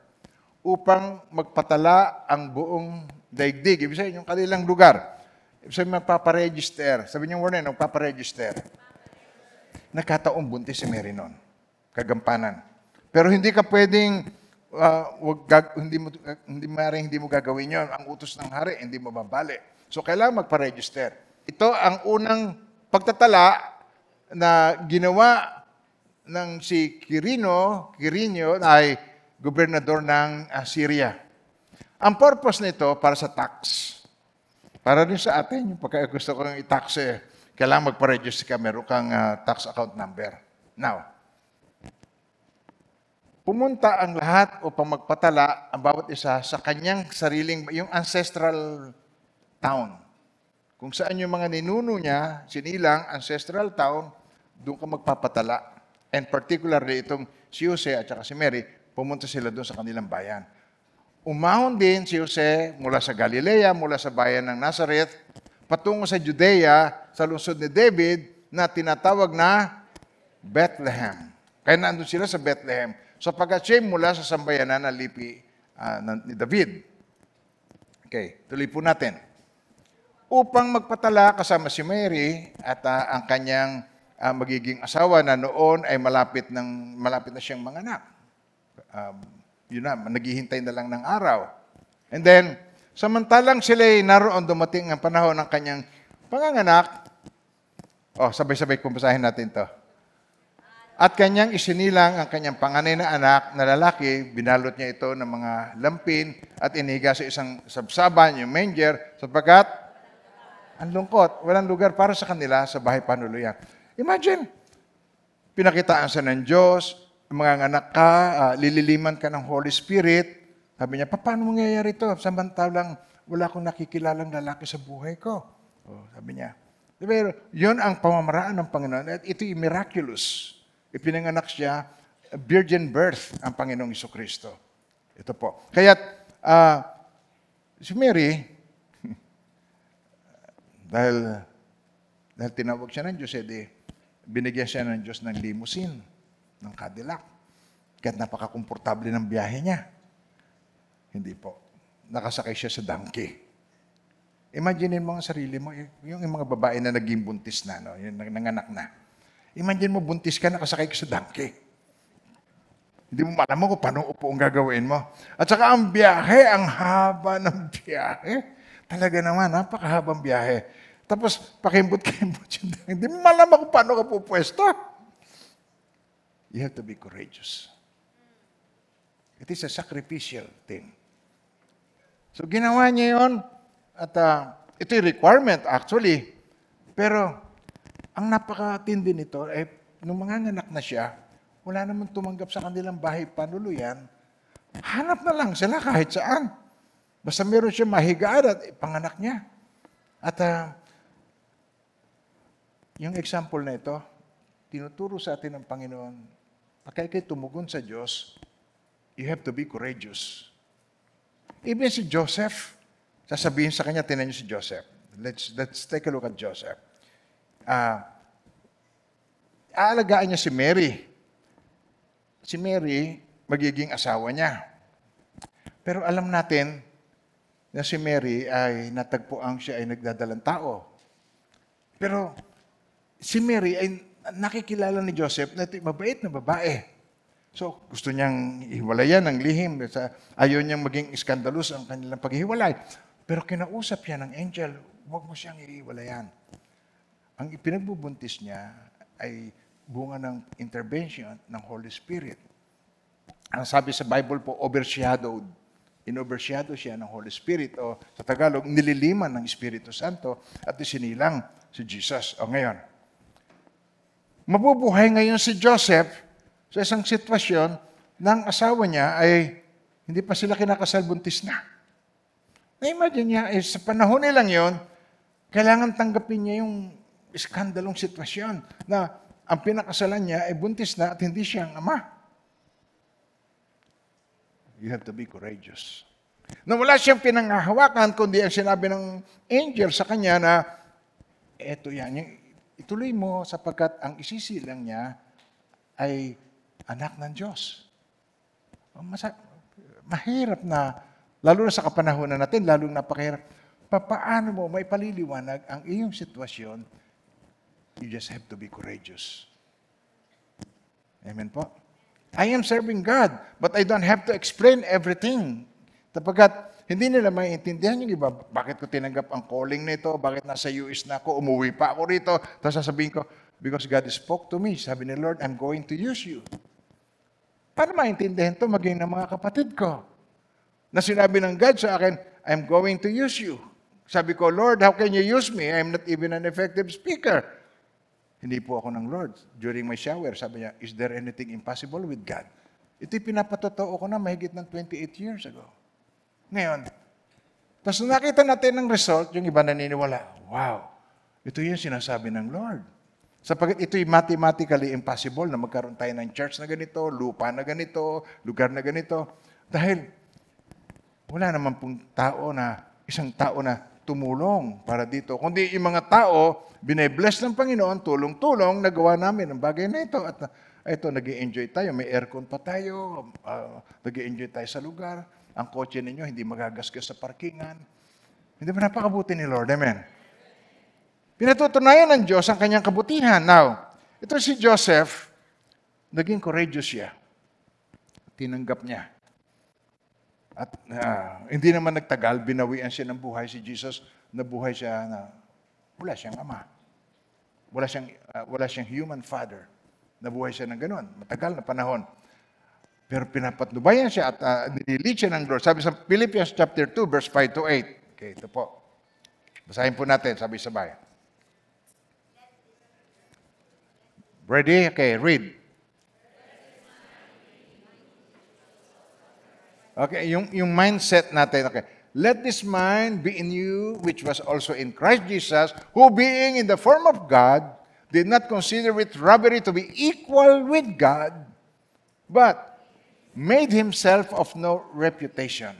upang magpatala ang buong daigdig. Ibig sabihin, yung kanilang lugar. Sabihin, magpaparegister. Sabi niyo, Warren, magpaparegister. Nagkataong buntis si Mary noon. Kagampanan. Pero hindi ka pwedeng, ah, wag, gag- hindi mo, hindi, maaaring hindi mo gagawin yon. Ang utos ng hari, hindi mo babali. So, kailangan magparegister. Ito ang unang pagtatala na ginawa ng si Quirino, Quirino ay gobernador ng ah, Syria. Ang purpose nito para sa tax. Para din sa atin, yung pagka gusto ko yung i-tax eh, kailangan magpa-register ka, meron kang ah, tax account number. Now, pumunta ang lahat upang magpatala ang bawat isa sa kanyang sariling, yung ancestral town. Kung saan yung mga ninuno niya, sinilang, ancestral town, doon ka magpapatala. And particularly itong si Jose at saka si Mary, pumunta sila doon sa kanilang bayan. Umahon din si Jose mula sa Galilea, mula sa bayan ng Nazareth, patungo sa Judea, sa lungsod ni David, na tinatawag na Bethlehem. Kaya nandun sila sa Bethlehem. Sapagkat siya mula sa sambayanan na lipi ng- ni David. Okay, tuloy po natin upang magpatala kasama si Mary at ah, ang kanyang ah, magiging asawa na noon ay malapit ng malapit na siyang manganak. Um, yun na, naghihintay na lang ng araw. And then, samantalang sila ay naroon dumating ang panahon ng kanyang panganganak, oh, sabay-sabay kumbasahin natin to. At kanyang isinilang ang kanyang panganay na anak na lalaki, binalot niya ito ng mga lampin at inihiga sa isang sabsaban, yung manger, sapagkat ang lungkot, walang lugar para sa kanila sa bahay panuluyan. Imagine, pinakitaan sa ng Diyos, mga anak ka, ah, lililiman ka ng Holy Spirit. Sabi niya, "Pa, paano mangyayari ito? Samantalang wala akong nakikilalang lalaki sa buhay ko. Oh, sabi niya. Pero yun ang pamamaraan ng Panginoon. At ito'y miraculous. Ipinanganak siya, virgin birth ang Panginoong Iso Kristo. Ito po. Kaya si Mary, dahil, dahil tinawag siya ng Diyos, edi, binigyan siya ng Diyos ng limousine, ng Cadillac. Kaya napaka-komportable ng biyahe niya. Hindi po. Nakasakay siya sa donkey. Imagine mo ang sarili mo, y- yung mga babae na naging buntis na, no? yung nang- nanganak na. Imagine mo, buntis ka, nakasakay ka sa donkey. Hindi mo malaman kung paano upo ang gagawin mo. At saka ang biyahe, ang haba ng biyahe. Talaga naman, napakahabang biyahe. Tapos, pakimbot-kimbot yun. Hindi mo malaman kung paano ka pupwesto. You have to be courageous. It is a sacrificial thing. So, ginawa niya yon At ah, ito yung requirement actually. Pero, ang napakatindi nito, eh, nung mga anak na siya, wala naman tumanggap sa kanilang bahay panuluyan, hanap na lang sila kahit saan. Basta meron siya mahigaan at panganak niya. At ah, yung example na ito, tinuturo sa atin ng Panginoon, pagka ikay tumugon sa Diyos, you have to be courageous. Even si Joseph, sasabihin sa kanya, tinan niyo si Joseph. Let's, let's take a look at Joseph. Ah, aalagaan niya si Mary. Si Mary, magiging asawa niya. Pero alam natin na si Mary ay natagpuang siya ay nagdadalang tao. Pero si Mary ay nakikilala ni Joseph na ito'y mabait na babae. So, gusto niyang ihiwalayan ng lihim. Ayaw niyang maging iskandalus ang kanilang paghihiwalay. Pero kinausap siya ng angel, huwag mo siyang ihiwalayan. Ang ipinagbubuntis niya ay bunga ng intervention ng Holy Spirit. Ang sabi sa Bible po, overshadowed. Inovershadow siya ng Holy Spirit o sa Tagalog, nililiman ng Espiritu Santo at isinilang si Jesus. O ngayon, mabubuhay ngayon si Joseph sa isang sitwasyon ng asawa niya ay hindi pa sila kinakasal buntis na. Na-imagine niya, eh, sa panahon nilang yon, kailangan tanggapin niya yung iskandalong sitwasyon na ang pinakasalan niya ay buntis na at hindi siya ang ama. You have to be courageous. Na wala siyang pinanghahawakan, kundi ang sinabi ng angel sa kanya na, eto yan, yung, ituloy mo sapagkat ang isisilang niya ay anak ng Diyos. Masa, mahirap na, lalo na sa kapanahonan natin, lalong napakahirap. Papaano mo may paliliwanag ang iyong sitwasyon? You just have to be courageous. Amen po. I am serving God, but I don't have to explain everything. Tapagkat hindi nila maintindihan yung iba, bakit ko tinanggap ang calling nito, bakit nasa US na ako, umuwi pa ako rito, tapos sasabihin ko, because God spoke to me, sabi ni Lord, I'm going to use you. Paano maintindihan to maging ng mga kapatid ko? Na sinabi ng God sa akin, I'm going to use you. Sabi ko, Lord, how can you use me? I'm not even an effective speaker. Hindi po ako ng Lord. During my shower, sabi niya, is there anything impossible with God? Ito'y pinapatotoo ko na mahigit ng 28 years ago. Ngayon, tapos nakita natin ng result, yung iba naniniwala, wow, ito yung sinasabi ng Lord. Sapagkat ito'y mathematically impossible na magkaroon tayo ng church na ganito, lupa na ganito, lugar na ganito. Dahil wala naman pong tao na, isang tao na tumulong para dito. Kundi yung mga tao, binebless ng Panginoon, tulong-tulong, nagawa namin ang bagay na ito. At ito, nag enjoy tayo. May aircon pa tayo. Uh, nag enjoy tayo sa lugar. Ang kotse ninyo, hindi magagasgas sa parkingan. Hindi ba napakabuti ni Lord? Amen. Pinatutunayan ng Diyos ang kanyang kabutihan. Now, ito si Joseph, naging courageous siya. Tinanggap niya. At ah, hindi naman nagtagal, binawian siya ng buhay si Jesus, nabuhay siya na wala siyang ama. Wala siyang, ah, wala siyang human father. Nabuhay siya ng ganun, matagal na panahon. Pero pinapatnubayan siya at uh, nililit siya ng Lord. Sabi sa Philippians chapter 2, verse 5 to 8. Okay, ito po. Basahin po natin, sabi sabay. Ready? Okay, read. Okay, yung, yung mindset natin, okay. Let this mind be in you, which was also in Christ Jesus, who being in the form of God, did not consider it robbery to be equal with God, but made himself of no reputation,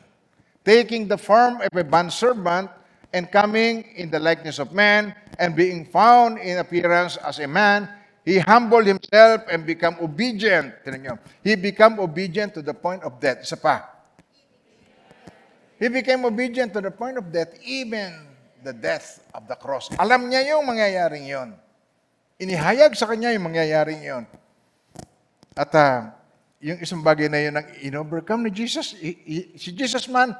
taking the form of a bondservant and coming in the likeness of man, and being found in appearance as a man, he humbled himself and became obedient. He became obedient to the point of death. Isa pa. He became obedient to the point of death, even the death of the cross. Alam niya yung mangyayaring yon. Inihayag sa kanya yung mangyayaring yon. At ah, yung isang bagay na yun ang in-overcome ni Jesus, si Jesus man,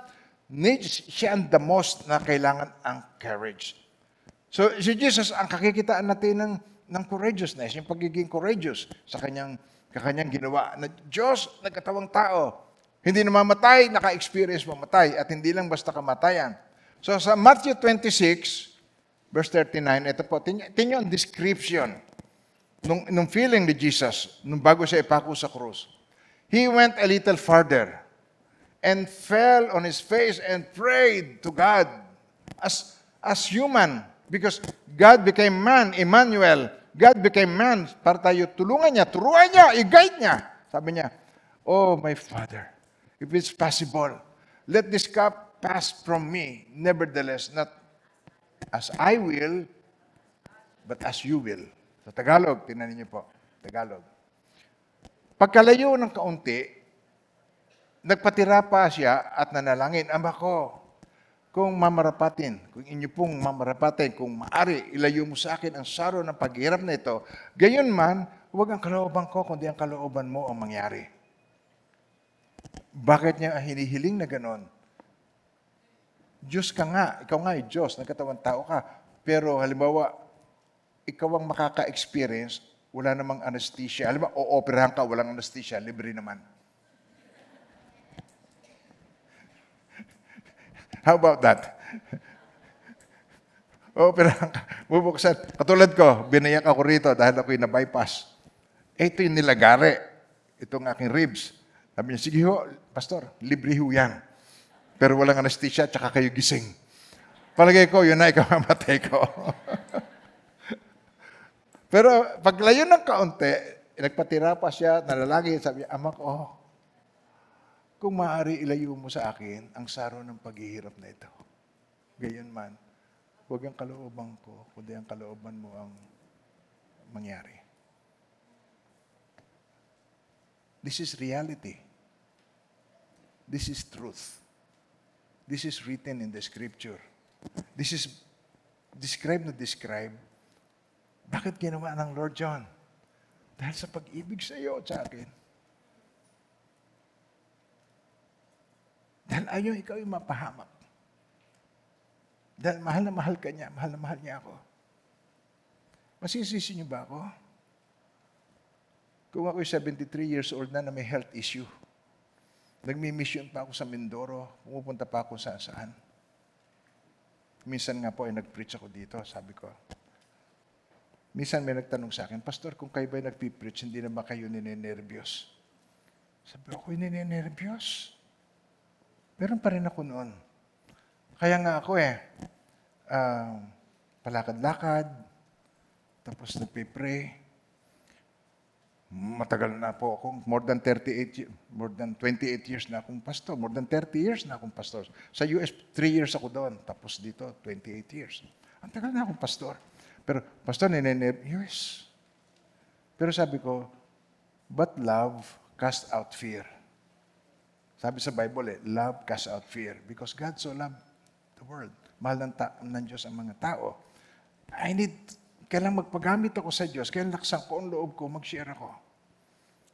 needs siya ang the most na kailangan ang courage. So si Jesus, ang kakikitaan natin ng, ng courageousness, yung pagiging courageous sa kanyang, kakanyang ginawa na Diyos, nagkatawang tao. Hindi namamatay, naka-experience mamatay at hindi lang basta kamatayan. So sa Matthew 26, verse 39, ito po, tingnan tingnan ang description nung, nung feeling ni Jesus, nung bago siya ipako sa krus. He went a little farther and fell on his face and prayed to God as, as human because God became man, Emmanuel. God became man para tayo tulungan niya, turuan niya, i-guide niya. Sabi niya, Oh, my Father, if it's possible, let this cup pass from me. Nevertheless, not as I will, but as you will. Sa Tagalog, tinan niyo po. Tagalog. Pagkalayo ng kaunti, nagpatira pa siya at nanalangin, Ama ko, kung mamarapatin, kung inyo pong mamarapatin, kung maari, ilayo mo sa akin ang saro ng paghirap na ito. Gayon man, huwag ang kalooban ko, kundi ang kalooban mo ang mangyari. Bakit niya hinihiling na ganon? Diyos ka nga, ikaw nga ay Diyos, nagkatawang tao ka. Pero halimbawa, ikaw ang makaka-experience, wala namang anesthesia. Halimbawa, o-operahan ka, walang anesthesia, libre naman. How about that? Operahan ka, bubuksan. Katulad ko, binayak ako rito dahil ako'y na-bypass. Ito yung nilagari. Itong aking ribs. Sabi niya, sige ho, pastor, libre ho yan. Pero walang anesthesia, tsaka kayo gising. Palagay ko, yun na ikamamatay ko. Pero paglayo ng kaunti, nagpatira pa siya, nalalagi, sabi niya, Ama ko, kung maaari ilayo mo sa akin ang saro ng paghihirap na ito. Gayon man, huwag ang kalooban ko, kundi ang kalooban mo ang mangyari. This is reality. This is truth. This is written in the scripture. This is describe na describe. Bakit ginawa ng Lord John? Dahil sa pag-ibig sa iyo at sa akin. Dahil ayaw ikaw yung mapahamak. Dahil mahal na mahal ka niya, mahal na mahal niya ako. Masisisi niyo ba ako? Kung ako'y 73 years old na na may health issue, nagmi-mission pa ako sa Mindoro, pumupunta pa ako sa saan. Minsan nga po ay nag-preach ako dito, sabi ko. Minsan may nagtanong sa akin, Pastor, kung kayo ba'y nagpipreach, hindi na ba kayo ninenervyos? Sabi ko, ako'y ninenervyos. Meron pa rin ako noon. Kaya nga ako eh, ah, palakad-lakad, tapos nagpipray. Matagal na po ako, more than 38, ye- more than 28 years na akong pastor, more than 30 years na akong pastor. Sa US, 3 years ako doon, tapos dito, 28 years. Ang tagal na akong pastor. Pero, pastor, nineneb, yes. Pero sabi ko, but love cast out fear. Sabi sa Bible eh, love casts out fear. Because God so loved the world. Mahal ng, ta- ng Diyos ang mga tao. I need, kailangan magpagamit ako sa Diyos. Kaya laksan ko ang loob ko, mag-share ako.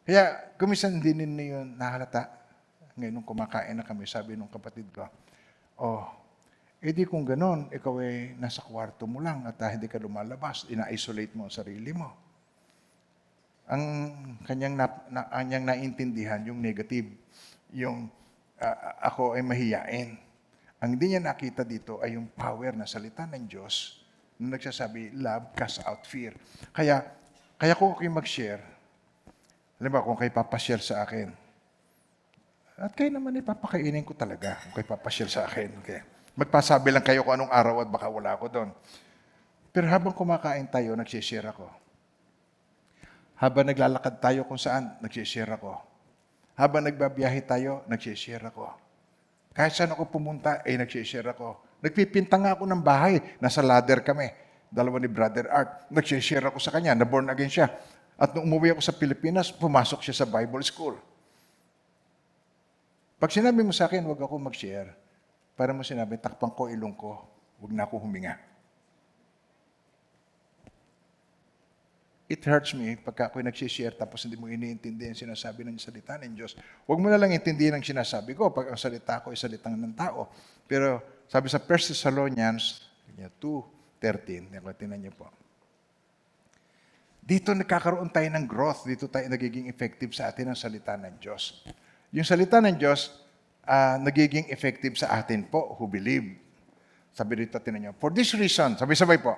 Kaya, kumisan din ninyo yun nahalata. Ngayon, nung kumakain na kami, sabi nung kapatid ko, oh, edi kung ganon, ikaw ay nasa kwarto mo lang at ah, hindi ka lumalabas, ina-isolate mo ang sarili mo ang kanyang na, na kanyang naintindihan yung negative, yung ah, ako ay mahiyain. Ang hindi niya nakita dito ay yung power na salita ng Diyos na nagsasabi, love casts out fear. Kaya, kaya ko kayo mag-share, alam ba, kung kayo papashare sa akin, at kayo naman ipapakainin ko talaga kung kayo papashare sa akin. Okay. Magpasabi lang kayo kung anong araw at baka wala ako doon. Pero habang kumakain tayo, nagsishare ako. Habang naglalakad tayo kung saan, nagsishare ako. Habang nagbabiyahe tayo, nagsishare ako. Kahit saan ako pumunta, eh nagsishare ako. Nagpipinta nga ako ng bahay. Nasa ladder kami. Dalawa ni Brother Art. Nagsishare ako sa kanya. Na-born again siya. At nung umuwi ako sa Pilipinas, pumasok siya sa Bible School. Pag sinabi mo sa akin, huwag ako mag-share, para mo sinabi, takpan ko ilong ko, huwag na ako huminga. It hurts me pagka ako'y nagsishare tapos hindi mo iniintindi ang sinasabi ng salita ng Diyos. Huwag mo na lang intindihin ang sinasabi ko pag ang salita ko ay salitang ng tao. Pero sabi sa 1 Thessalonians 2.13, tingnan niyo po. Dito nagkakaroon tayo ng growth. Dito tayo nagiging effective sa atin ang salita ng Diyos. Yung salita ng Diyos, ah, nagiging effective sa atin po who believe. Sabi dito, tinan nyo. For this reason, sabay-sabay po.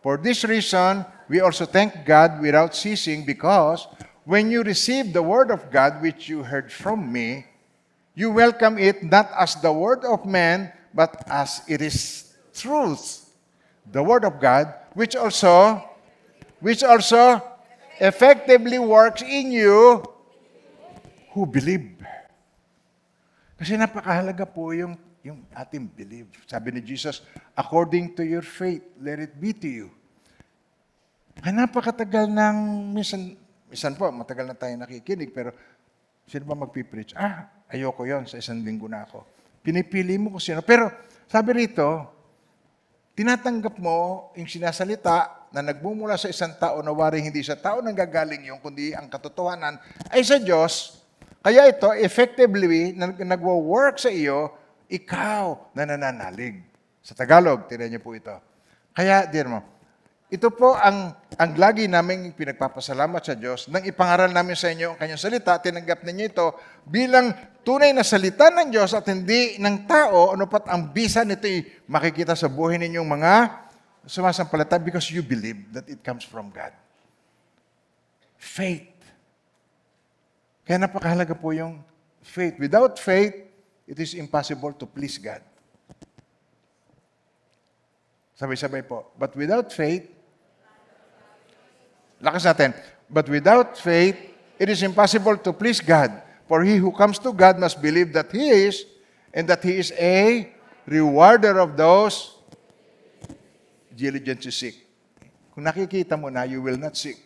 For this reason, we also thank God without ceasing because when you receive the word of God which you heard from me, you welcome it not as the word of man, but as it is truth. The word of God, which also which also effectively works in you who believe. Kasi napakahalaga po yung, yung ating believe. Sabi ni Jesus, according to your faith, let it be to you. Ay, napakatagal ng, minsan, minsan po, matagal na tayo nakikinig, pero sino ba magpipreach? Ah, ayoko yon sa isang linggo na ako. Pinipili mo kung sino. Pero sabi rito, tinatanggap mo yung sinasalita na nagmumula sa isang tao na waring hindi sa tao nang gagaling yung, kundi ang katotohanan ay sa Diyos. Kaya ito, effectively, nag- nagwo-work sa iyo, ikaw na nananalig. Sa Tagalog, tinan niyo po ito. Kaya, dear mo, ito po ang, ang lagi namin pinagpapasalamat sa Diyos nang ipangaral namin sa inyo ang kanyang salita, tinanggap ninyo ito bilang tunay na salita ng Diyos at hindi ng tao, ano pat ang bisa nito ay makikita sa buhay ninyong mga sumasampalata because you believe that it comes from God. Faith. Kaya napakahalaga po yung faith. Without faith, it is impossible to please God. Sabay-sabay po. But without faith, lakas natin. But without faith, it is impossible to please God. For he who comes to God must believe that He is, and that He is a rewarder of those diligent to seek. Kung nakikita mo na, you will not seek.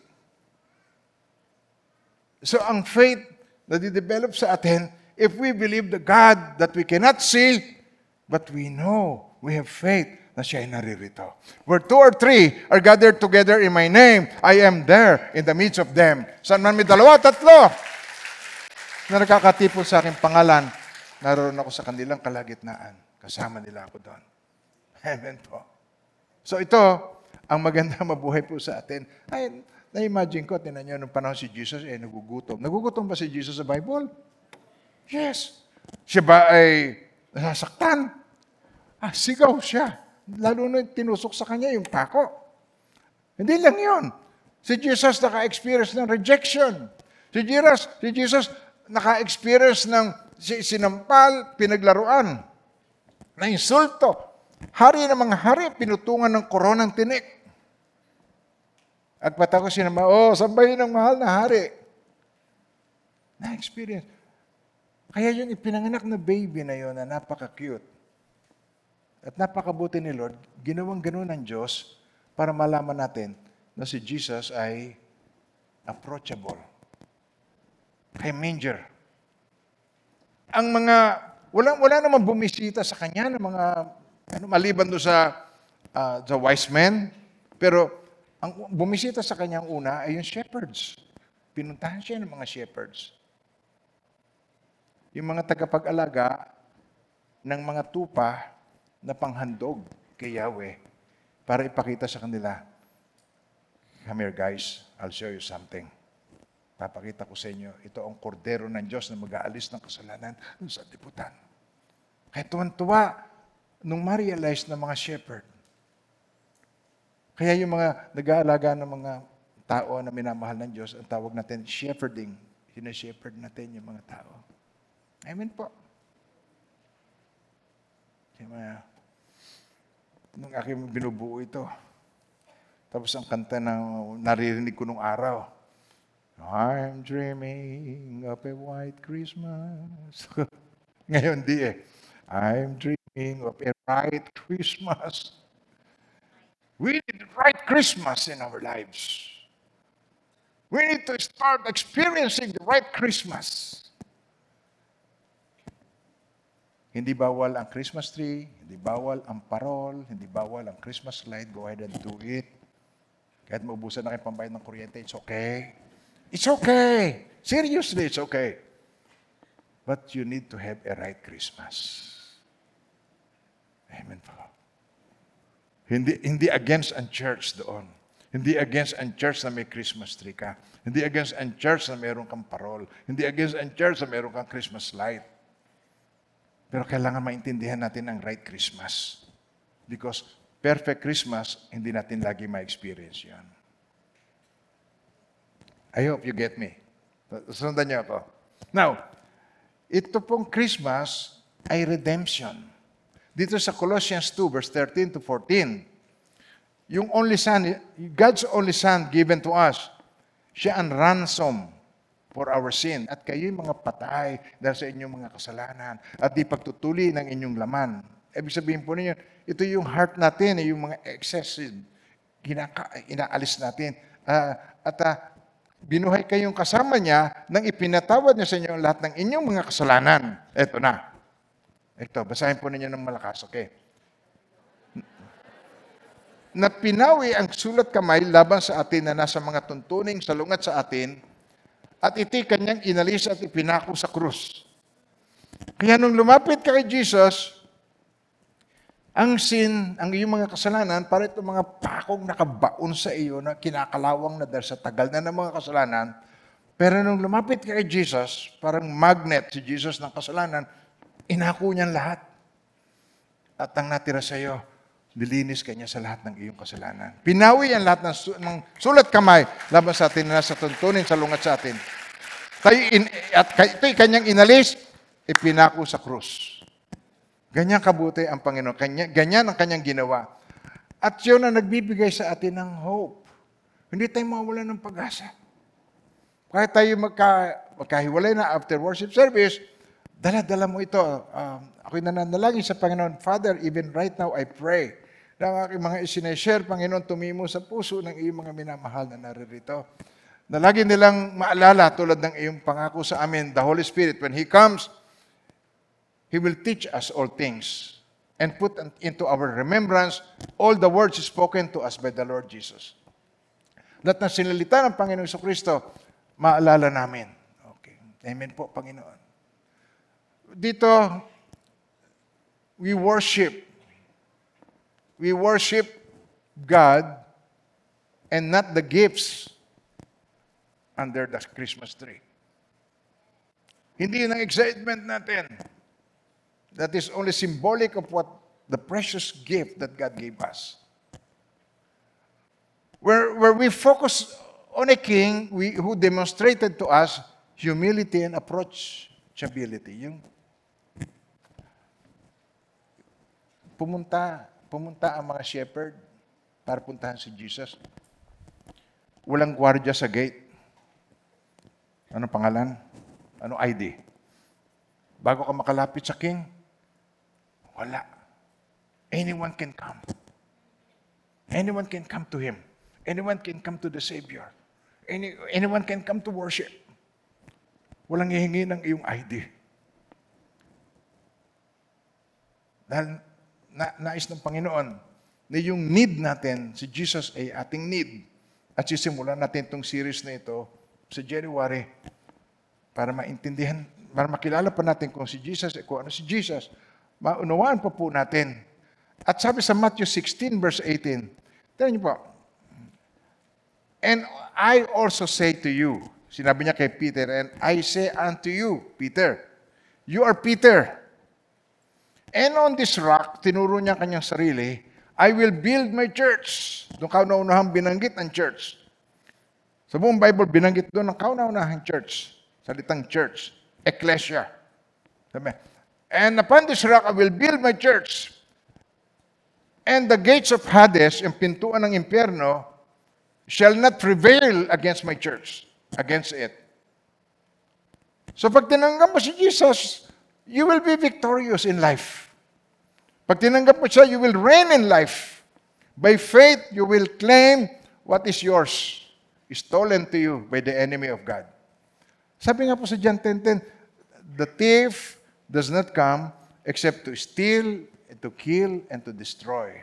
So ang faith na didevelop sa atin, if we believe the God that we cannot see, but we know, we have faith na siya ay naririto. Where two or three are gathered together in my name, I am there in the midst of them. Saan man may dalawa, tatlo, na nakakatipon sa aking pangalan, naroon ako sa kanilang kalagitnaan. Kasama nila ako doon. Amen po. So ito, ang maganda mabuhay po sa atin. Ay, na-imagine ko, tinan nyo, nung panahon si Jesus, eh, nagugutom. Nagugutom ba si Jesus sa Bible? Yes. Siya ba ay nasasaktan? Ah, sigaw siya. Lalo na tinusok sa kanya yung pako. Hindi lang yun. Si Jesus naka-experience ng rejection. Si Jesus, si Jesus naka-experience ng si- sinampal, pinaglaruan, na insulto. Hari ng mga hari, pinutungan ng koronang tinik. At pata ko sinama, oh, sambahin ng mahal na hari. Na-experience. Kaya yung ipinanganak na baby na yun na napaka-cute at napakabuti ni Lord, ginawang ganun ng Diyos para malaman natin na si Jesus ay approachable. Kay manger. Ang mga, wala, wala naman bumisita sa kanya ng mga, ano, maliban doon sa, ah, sa wise men, pero ang bumisita sa kanyang una ay yung shepherds. Pinuntahan siya ng mga shepherds. Yung mga tagapag-alaga ng mga tupa na panghandog kay Yahweh para ipakita sa kanila, Come here guys, I'll show you something. Papakita ko sa inyo, ito ang kordero ng Diyos na mag-aalis ng kasalanan sa liputan. Kaya tuwan-tuwa nung ma-realize ng mga shepherd. Kaya yung mga nag-aalaga ng mga tao na minamahal ng Diyos, ang tawag natin shepherding. Sina-shepherd natin yung mga tao. Amen po. Yung mga, nung aking binubuo ito, tapos ang kanta na naririnig ko nung araw, I'm dreaming of a white Christmas. Ngayon di eh. I'm dreaming of a right Christmas. We need a right Christmas in our lives. We need to start experiencing the right Christmas. Hindi bawal ang Christmas tree, hindi bawal ang parol, hindi bawal ang Christmas light. Go ahead and do it. Kahit maubusan na kayo pambayad ng kuryente, it's okay. It's okay. Seriously, it's okay. But you need to have a right Christmas. Amen po. Hindi, hindi against ang church doon. Hindi against ang church na may Christmas tree ka. Hindi against ang church na meron kang parol. Hindi against ang church na meron kang Christmas light. Pero kailangan maintindihan natin ang right Christmas. Because perfect Christmas, hindi natin lagi ma-experience yan. I hope you get me. Sundan niyo ako. Now, ito pong Christmas ay redemption. Dito sa Colossians 2, verse 13 to 14, yung only son, God's only son given to us, siya ang ransom for our sin. At kayo'y mga patay dahil sa inyong mga kasalanan at di pagtutuli ng inyong laman. Ibig sabihin po ninyo, ito yung heart natin, yung mga excessive, ginaka, inaalis natin. Ah, at ah, binuhay kayong kasama niya nang ipinatawad niya sa inyo lahat ng inyong mga kasalanan. Ito na. Ito, basahin po ninyo ng malakas, okay? na pinawi ang sulat kamay laban sa atin na nasa mga tuntuning salungat sa atin at iti kanyang inalis at ipinako sa krus. Kaya nung lumapit ka kay Jesus, ang sin, ang iyong mga kasalanan, para itong mga pakong nakabaon sa iyo na kinakalawang na dahil sa tagal na ng mga kasalanan, pero nung lumapit ka kay Jesus, parang magnet si Jesus ng kasalanan, inako niyan lahat. At ang natira sa iyo, nilinis ka niya sa lahat ng iyong kasalanan. Pinawi ang lahat ng, su- ng sulat kamay laban sa atin na nasa tuntunin sa lungat sa atin. Tayo in, at ito'y kanyang inalis, ipinako sa krus. Ganyan kabuti ang Panginoon. Kanya, ganyan ang kanyang ginawa. At yun ang nagbibigay sa atin ng hope. Hindi tayo mawala ng pag-asa. Kahit tayo magka, magkahiwalay na after worship service, dala-dala mo ito. Um, ako'y nananalangin sa Panginoon, Father, even right now I pray na ang aking mga isineshare, Panginoon, tumimo sa puso ng iyong mga minamahal na naririto. Na lagi nilang maalala tulad ng iyong pangako sa amin, the Holy Spirit, when He comes, He will teach us all things and put into our remembrance all the words spoken to us by the Lord Jesus. Lahat ng sinalita ng Panginoong Kristo, maalala namin. Okay. Amen po, Panginoon. Dito, we worship. We worship God and not the gifts under the Christmas tree. Hindi yun ang excitement natin. That is only symbolic of what the precious gift that God gave us. Where, where we focus on a king we, who demonstrated to us humility and approachability. Yung pumunta, pumunta ang mga shepherd para puntahan si Jesus. Walang gwardiya sa gate. Ano pangalan? Ano ID? Bago ka makalapit sa king, wala. Anyone can come. Anyone can come to Him. Anyone can come to the Savior. Any, anyone can come to worship. Walang hihingi ng iyong ID. Dahil na, nais ng Panginoon na yung need natin, si Jesus ay ating need. At sisimulan natin itong series na ito sa January para maintindihan, para makilala pa natin kung si Jesus, kung ano si Jesus, maunawaan pa po natin. At sabi sa Matthew 16 verse 18, tignan niyo po, And I also say to you, sinabi niya kay Peter, and I say unto you, Peter, you are Peter. And on this rock, tinuro niya kanyang sarili, I will build my church. Doon kauna-unahang binanggit ang church. Sa buong Bible, binanggit doon ang kauna-unahang church. Salitang church. Ecclesia. Sabi, And upon this rock, I will build my church. And the gates of Hades, yung pintuan ng impyerno, shall not prevail against my church, against it. So pag tinanggap mo si Jesus, you will be victorious in life. Pag tinanggap mo siya, you will reign in life. By faith, you will claim what is yours, stolen to you by the enemy of God. Sabi nga po sa John 10.10, the thief does not come except to steal, and to kill, and to destroy.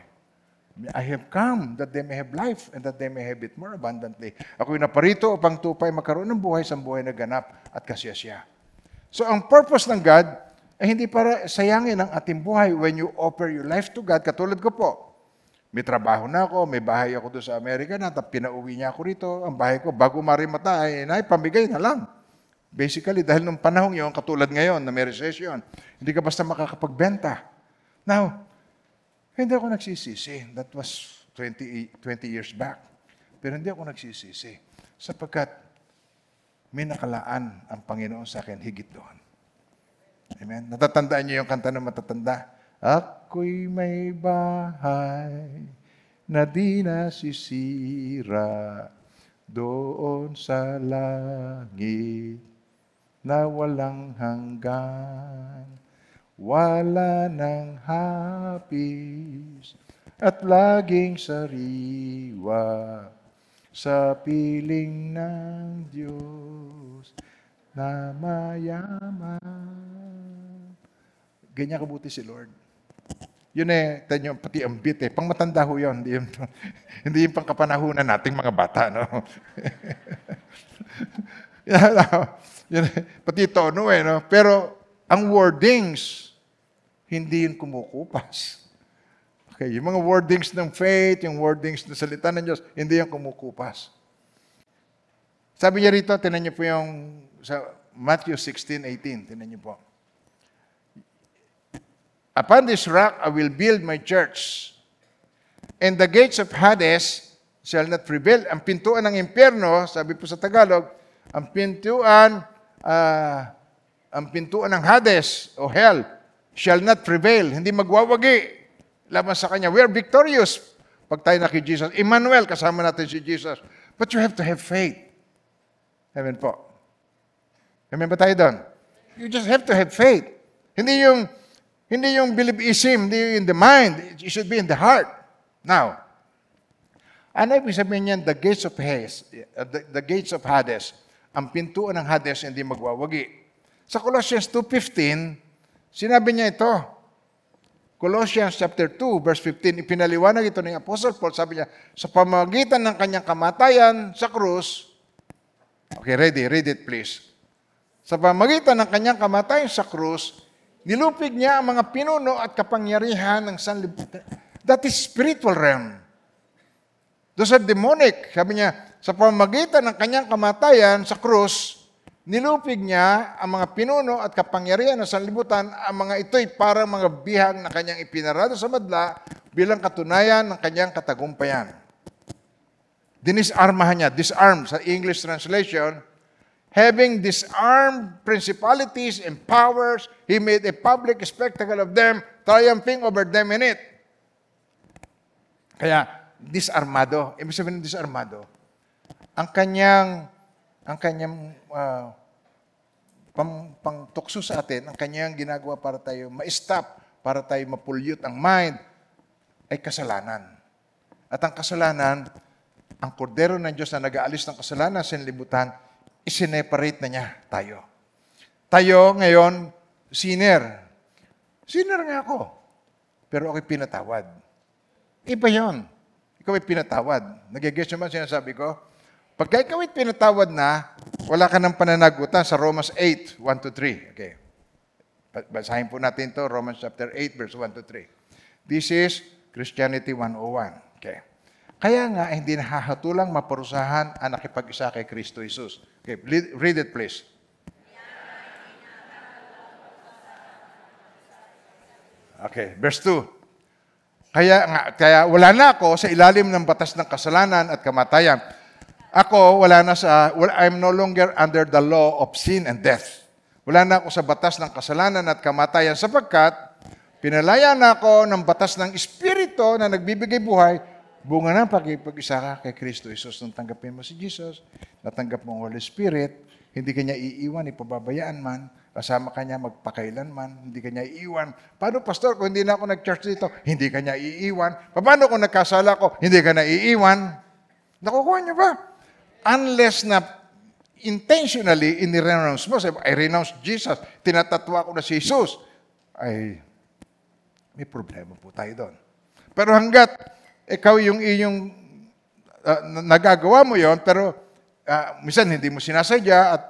I have come that they may have life and that they may have it more abundantly. Ako'y naparito upang tupay magkaroon ng buhay sa buhay na ganap at kasiyasya. So ang purpose ng God ay hindi para sayangin ang ating buhay when you offer your life to God. Katulad ko po, may trabaho na ako, may bahay ako doon sa Amerika na, tapos pinauwi niya ako rito. Ang bahay ko, bago marimata, ay, ay pamigay na lang. Basically, dahil nung panahon yon, katulad ngayon na may recession, hindi ka basta makakapagbenta. Now, hindi ako nagsisisi. That was 20, 20 years back. Pero hindi ako nagsisisi. Sapagkat may nakalaan ang Panginoon sa akin higit doon. Amen? Natatandaan niyo yung kanta ng matatanda? Ako'y may bahay na di nasisira doon sa langit na walang hanggan. Wala ng hapis at laging sariwa sa piling ng Diyos na mayaman. Ganyan kabuti si Lord. Yun eh, tanyo, pati ang beat eh. Pang matanda ho yun. Hindi yung, hindi yung pang kapanahunan nating mga bata, no? Yun, eh, pati tono eh, no? Pero ang wordings, hindi yun kumukupas. Okay, yung mga wordings ng faith, yung wordings ng salita ng Diyos, hindi yan kumukupas. Sabi niya rito, tinan niyo po yung sa Matthew 16:18, tinan niyo po. Upon this rock I will build my church, and the gates of Hades shall not prevail. Ang pintuan ng impyerno, sabi po sa Tagalog, ang pintuan, ah, ang pintuan ng Hades o hell shall not prevail. Hindi magwawagi laban sa kanya. We are victorious pag tayo na kay Jesus. Emmanuel, kasama natin si Jesus. But you have to have faith. Amen po. Ba tayo doon? You just have to have faith. Hindi yung hindi yung believism, hindi yung in the mind. It should be in the heart. Now, ano ibig sabihin niyan? The gates of Hades, uh, the, the gates of Hades, ang pintuan ng Hades hindi magwawagi. Sa Colossians 2.15, sinabi niya ito. Colossians chapter 2, verse 15, ipinaliwanag ito ng Apostle Paul. Sabi niya, sa pamagitan ng kanyang kamatayan sa krus, okay, ready, read it please. Sa pamagitan ng kanyang kamatayan sa krus, nilupig niya ang mga pinuno at kapangyarihan ng sanlibutan. That is spiritual realm. Those are demonic. Sabi niya, sa pamagitan ng kanyang kamatayan sa krus, nilupig niya ang mga pinuno at kapangyarihan ng sanlibutan, ang mga ito'y parang mga bihang na kanyang ipinarado sa madla bilang katunayan ng kanyang katagumpayan. Dinisarmahan niya, disarm sa English translation, having disarmed principalities and powers, he made a public spectacle of them, triumphing over them in it. Kaya, disarmado. Ibig sabihin ng disarmado, ang kanyang, ang kanyang uh, pang, pangtukso sa atin, ang kanyang ginagawa para tayo ma-stop, para tayo mapulyot ang mind, ay kasalanan. At ang kasalanan, ang kordero ng Diyos na nag-aalis ng kasalanan sa libutan, isineparate na niya tayo. Tayo ngayon, sinner. Sinner nga ako. Pero ako'y pinatawad. Iba yon. Ikaw ay pinatawad. Nagigess naman sinasabi ko? Pagka ikaw ay pinatawad na, wala ka ng pananagutan sa Romans 8, 1 to 3. Okay. Basahin po natin to Romans chapter 8, verse 1 to 3. This is Christianity 101. Okay. Kaya nga, hindi nahahatulang maparusahan ang nakipag-isa kay Kristo Jesus. Okay, read it please. Okay, verse 2. Kaya nga, kaya wala na ako sa ilalim ng batas ng kasalanan at kamatayan. Ako, wala na sa, well, I'm no longer under the law of sin and death. Wala na ako sa batas ng kasalanan at kamatayan sapagkat pinalaya na ako ng batas ng Espiritu na nagbibigay buhay bunga ng pagkipag-isa ka kay Kristo Jesus. Nung tanggapin mo si Jesus, natanggap mo ang Holy Spirit, hindi kanya iiwan, ipababayaan man, kasama kanya magpakailan man, hindi kanya iiwan. Paano, Pastor, kung hindi na ako nag-church dito, hindi kanya iiwan. Paano kung nagkasala ko, hindi ka na iiwan? Nakukuha niyo ba? Unless na intentionally, in-renounce mo, I renounce Jesus, tinatatwa ko na si Jesus, ay may problema po tayo doon. Pero hanggat ikaw yung iyong na- nagagawa mo yon pero ah, minsan hindi mo sinasadya at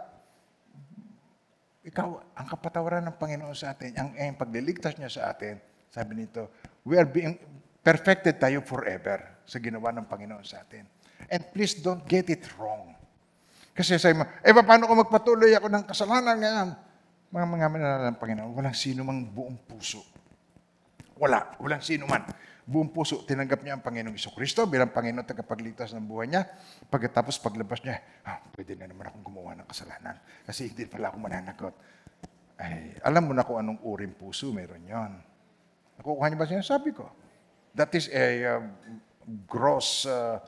ikaw, ang kapatawaran ng Panginoon sa atin, ang, ang pagliligtas niya sa atin, sabi nito, we are being perfected tayo forever sa ginawa ng Panginoon sa atin. And please don't get it wrong. Kasi sabi mo, eh paano ko magpatuloy ako ng kasalanan ngayon? Mga mga minanala ng Panginoon, walang sino mang buong puso. Wala, walang sino man. Buong puso, tinanggap niya ang Panginoong Iso bilang Panginoon tagapagligtas ng buhay niya. Pagkatapos paglabas niya, ah, pwede na naman akong gumawa ng kasalanan kasi hindi pala ako mananagot. Ay, alam mo na kung anong uring puso meron yon. Nakukuha niyo ba sinasabi ko? That is a uh, gross, uh,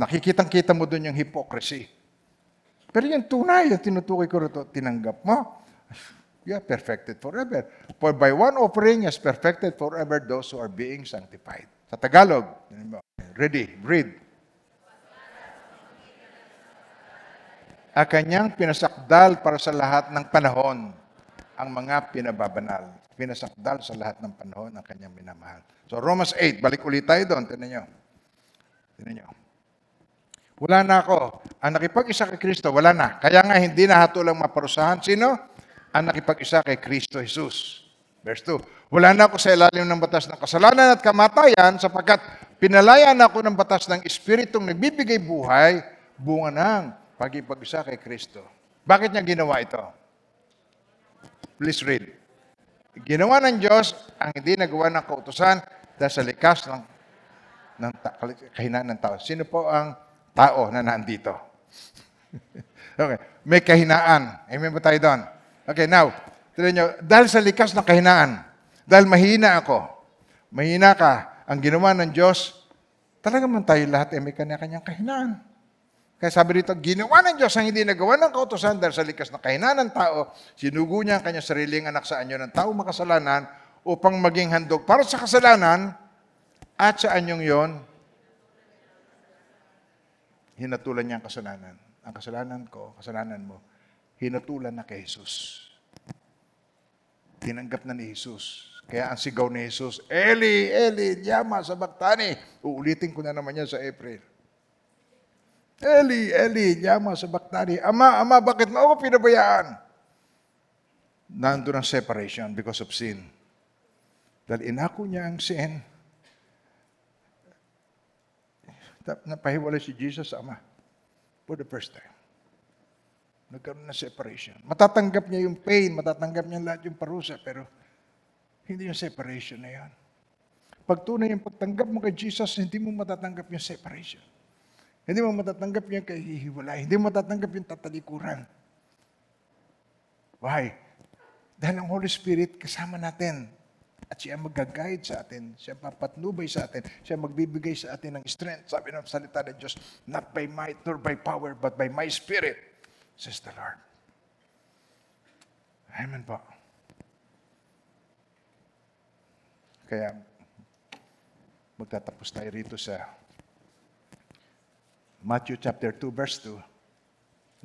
nakikitang-kita mo doon yung hypocrisy. Pero yung tunay, yung tinutukoy ko rito, tinanggap mo, you are perfected forever. For by one offering is perfected forever those who are being sanctified. Sa Tagalog, ready, read. A kanyang pinasakdal para sa lahat ng panahon ang mga pinababanal. Pinasakdal sa lahat ng panahon ang kanyang minamahal. So Romans 8, balik ulit tayo doon. Tignan nyo. Tignan nyo. Wala na ako. Ang nakipag-isa kay Kristo, wala na. Kaya nga hindi na hatulang maparusahan. Sino? Ang nakipag-isa kay Kristo Jesus. Verse 2. Wala na ako sa ilalim ng batas ng kasalanan at kamatayan sapagkat pinalaya na ako ng batas ng Espiritong nagbibigay buhay, bunga ng pagipag-isa kay Kristo. Bakit niya ginawa ito? Please read. Ginawa ng Diyos ang hindi nagawa ng kautusan dahil sa likas ng, ng kahinaan ng tao. Sino po ang tao na nandito? okay. May kahinaan. Amen ba tayo doon? Okay, now, tignan nyo, dahil sa likas ng kahinaan, dahil mahina ako, mahina ka, ang ginawa ng Diyos, talaga man tayo lahat ay may kanya-kanyang kahinaan. Kaya sabi rito, ginawa ng Diyos ang hindi nagawa ng kautosan dahil sa likas na kahinaan ng tao, sinugo niya ang kanyang sariling anak sa anyo ng tao makasalanan upang maging handog para sa kasalanan at sa anyong yon, hinatulan niya ang kasalanan. Ang kasalanan ko, kasalanan mo, hinatulan na kay Jesus. Tinanggap na ni Jesus. Kaya ang sigaw ni Jesus, Eli, Eli, yama sa baktani. Uulitin ko na naman yan sa April. Eli, Eli, yama sa baktani. Ama, Ama, bakit mo ako pinabayaan? Nandun ang separation because of sin. Dahil inako niya ang sin, napahiwalay si Jesus sa Ama for the first time. Nagkaroon ng separation. Matatanggap niya yung pain, matatanggap niya lahat yung parusa, pero hindi yung separation na yan. Pag tunay yung pagtanggap mo kay Jesus, hindi mo matatanggap yung separation. Hindi mo matatanggap yung kahihiwalay. Hindi mo matatanggap yung tatalikuran. Why? Dahil ang Holy Spirit kasama natin. At siya mag-guide sa atin. Siya papatnubay sa atin. Siya magbibigay sa atin ng strength. Sabi ng salita ng Diyos, not by might nor by power, but by my spirit, says the Lord. Amen po. Kaya, magtatapos tayo rito sa Matthew chapter 2, verse 2,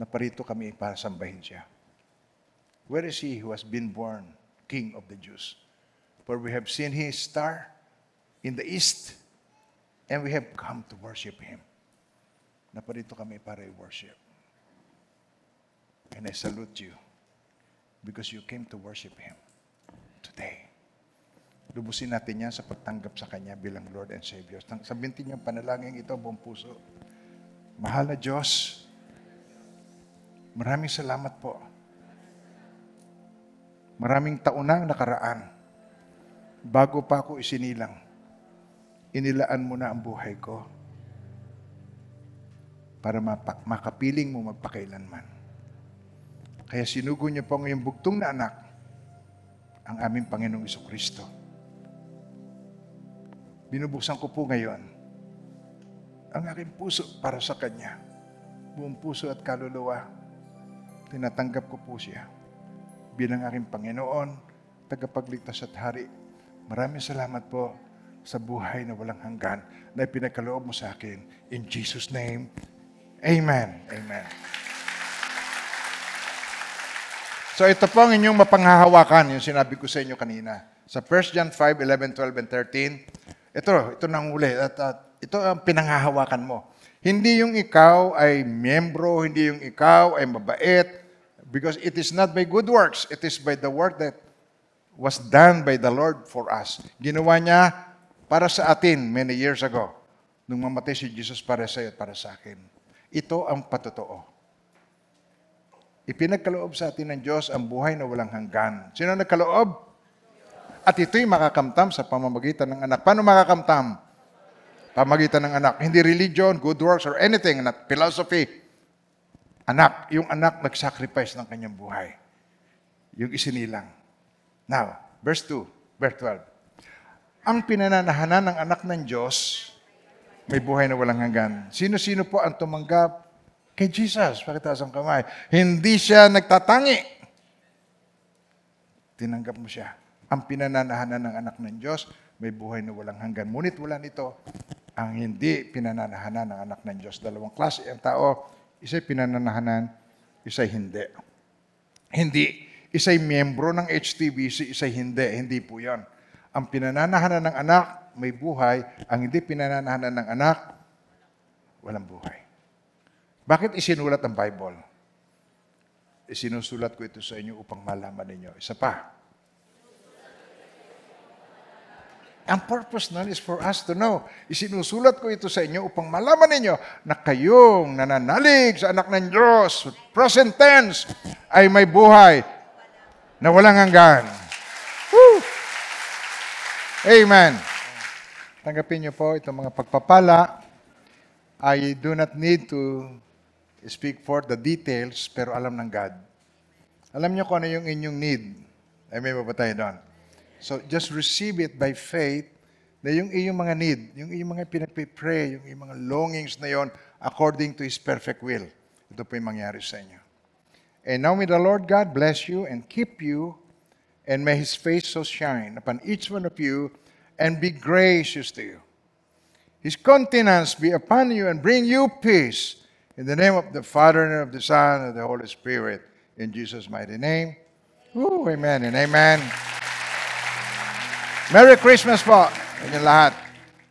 na parito kami para sambahin siya. Where is he who has been born King of the Jews? For we have seen his star in the east, and we have come to worship him. Naparito kami para i-worship. And I salute you because you came to worship him today. Lubusin natin yan sa pagtanggap sa Kanya bilang Lord and Savior. Sabihin yung panalangin ito buong puso. Mahal na Diyos, maraming salamat po. Maraming taon na ang nakaraan. Bago pa ako isinilang, inilaan mo na ang buhay ko para makapiling mo magpakailanman. Kaya sinugo niyo po ang iyong bugtong na anak, ang aming Panginoong Iso Kristo. Binubuksan ko po ngayon ang aking puso para sa Kanya. Buong puso at kaluluwa, tinatanggap ko po siya bilang aking Panginoon, tagapagligtas at hari. Maraming salamat po sa buhay na walang hanggan na ipinagkaloob mo sa akin. In Jesus' name, Amen. Amen. So ito po ang inyong mapanghahawakan, yung sinabi ko sa inyo kanina. Sa 1 John 5, 11, 12, and 13, ito, ito nang uli. At, at ito ang pinanghahawakan mo. Hindi yung ikaw ay miyembro, hindi yung ikaw ay mabait, because it is not by good works, it is by the work that was done by the Lord for us. Ginawa niya para sa atin many years ago, nung mamatay si Jesus para sa iyo at para sa akin. Ito ang patotoo. Ipinagkaloob sa atin ng Diyos ang buhay na walang hanggan. Sino nagkaloob? At ito'y makakamtam sa pamamagitan ng anak. Paano makakamtam? Pamamagitan ng anak. Hindi religion, good works, or anything, not philosophy. Anak. Yung anak nag-sacrifice ng kanyang buhay. Yung isinilang. Now, verse 2, verse 12. Ang pinananahanan ng anak ng Diyos, may buhay na walang hanggan. Sino-sino po ang tumanggap kay Jesus? Pakitaas ang kamay. Hindi siya nagtatangi. Tinanggap mo siya. Ang pinananahanan ng anak ng Diyos, may buhay na walang hanggan. Ngunit wala nito ang hindi pinananahanan ng anak ng Diyos. Dalawang klase ang tao, isa'y pinananahanan, isa'y hindi. Hindi. Isa'y miyembro ng HTBC, isa'y hindi. Hindi po yan. Ang pinananahanan ng anak, may buhay. Ang hindi pinananahanan ng anak, walang buhay. Bakit isinulat ang Bible? Isinusulat ko ito sa inyo upang malaman ninyo. Isa pa. Ang purpose nun is for us to know. Isinusulat ko ito sa inyo upang malaman ninyo na kayong nananalig sa anak ng Diyos, present tense, ay may buhay na walang hanggan. Woo! Amen. Tanggapin niyo po itong mga pagpapala. I do not need to speak for the details, pero alam ng God. Alam niyo kung ano yung inyong need. Ay ba tayo doon? So just receive it by faith na yung iyong mga need, yung iyong mga pinagpipray, yung iyong mga longings na yon according to His perfect will. Ito po yung mangyari sa inyo. And now may the Lord God bless you and keep you, and may His face so shine upon each one of you and be gracious to you. His countenance be upon you and bring you peace. In the name of the Father and of the Son and of the Holy Spirit. In Jesus' mighty name. Woo, amen and amen. Merry Christmas po. Inyong lahat.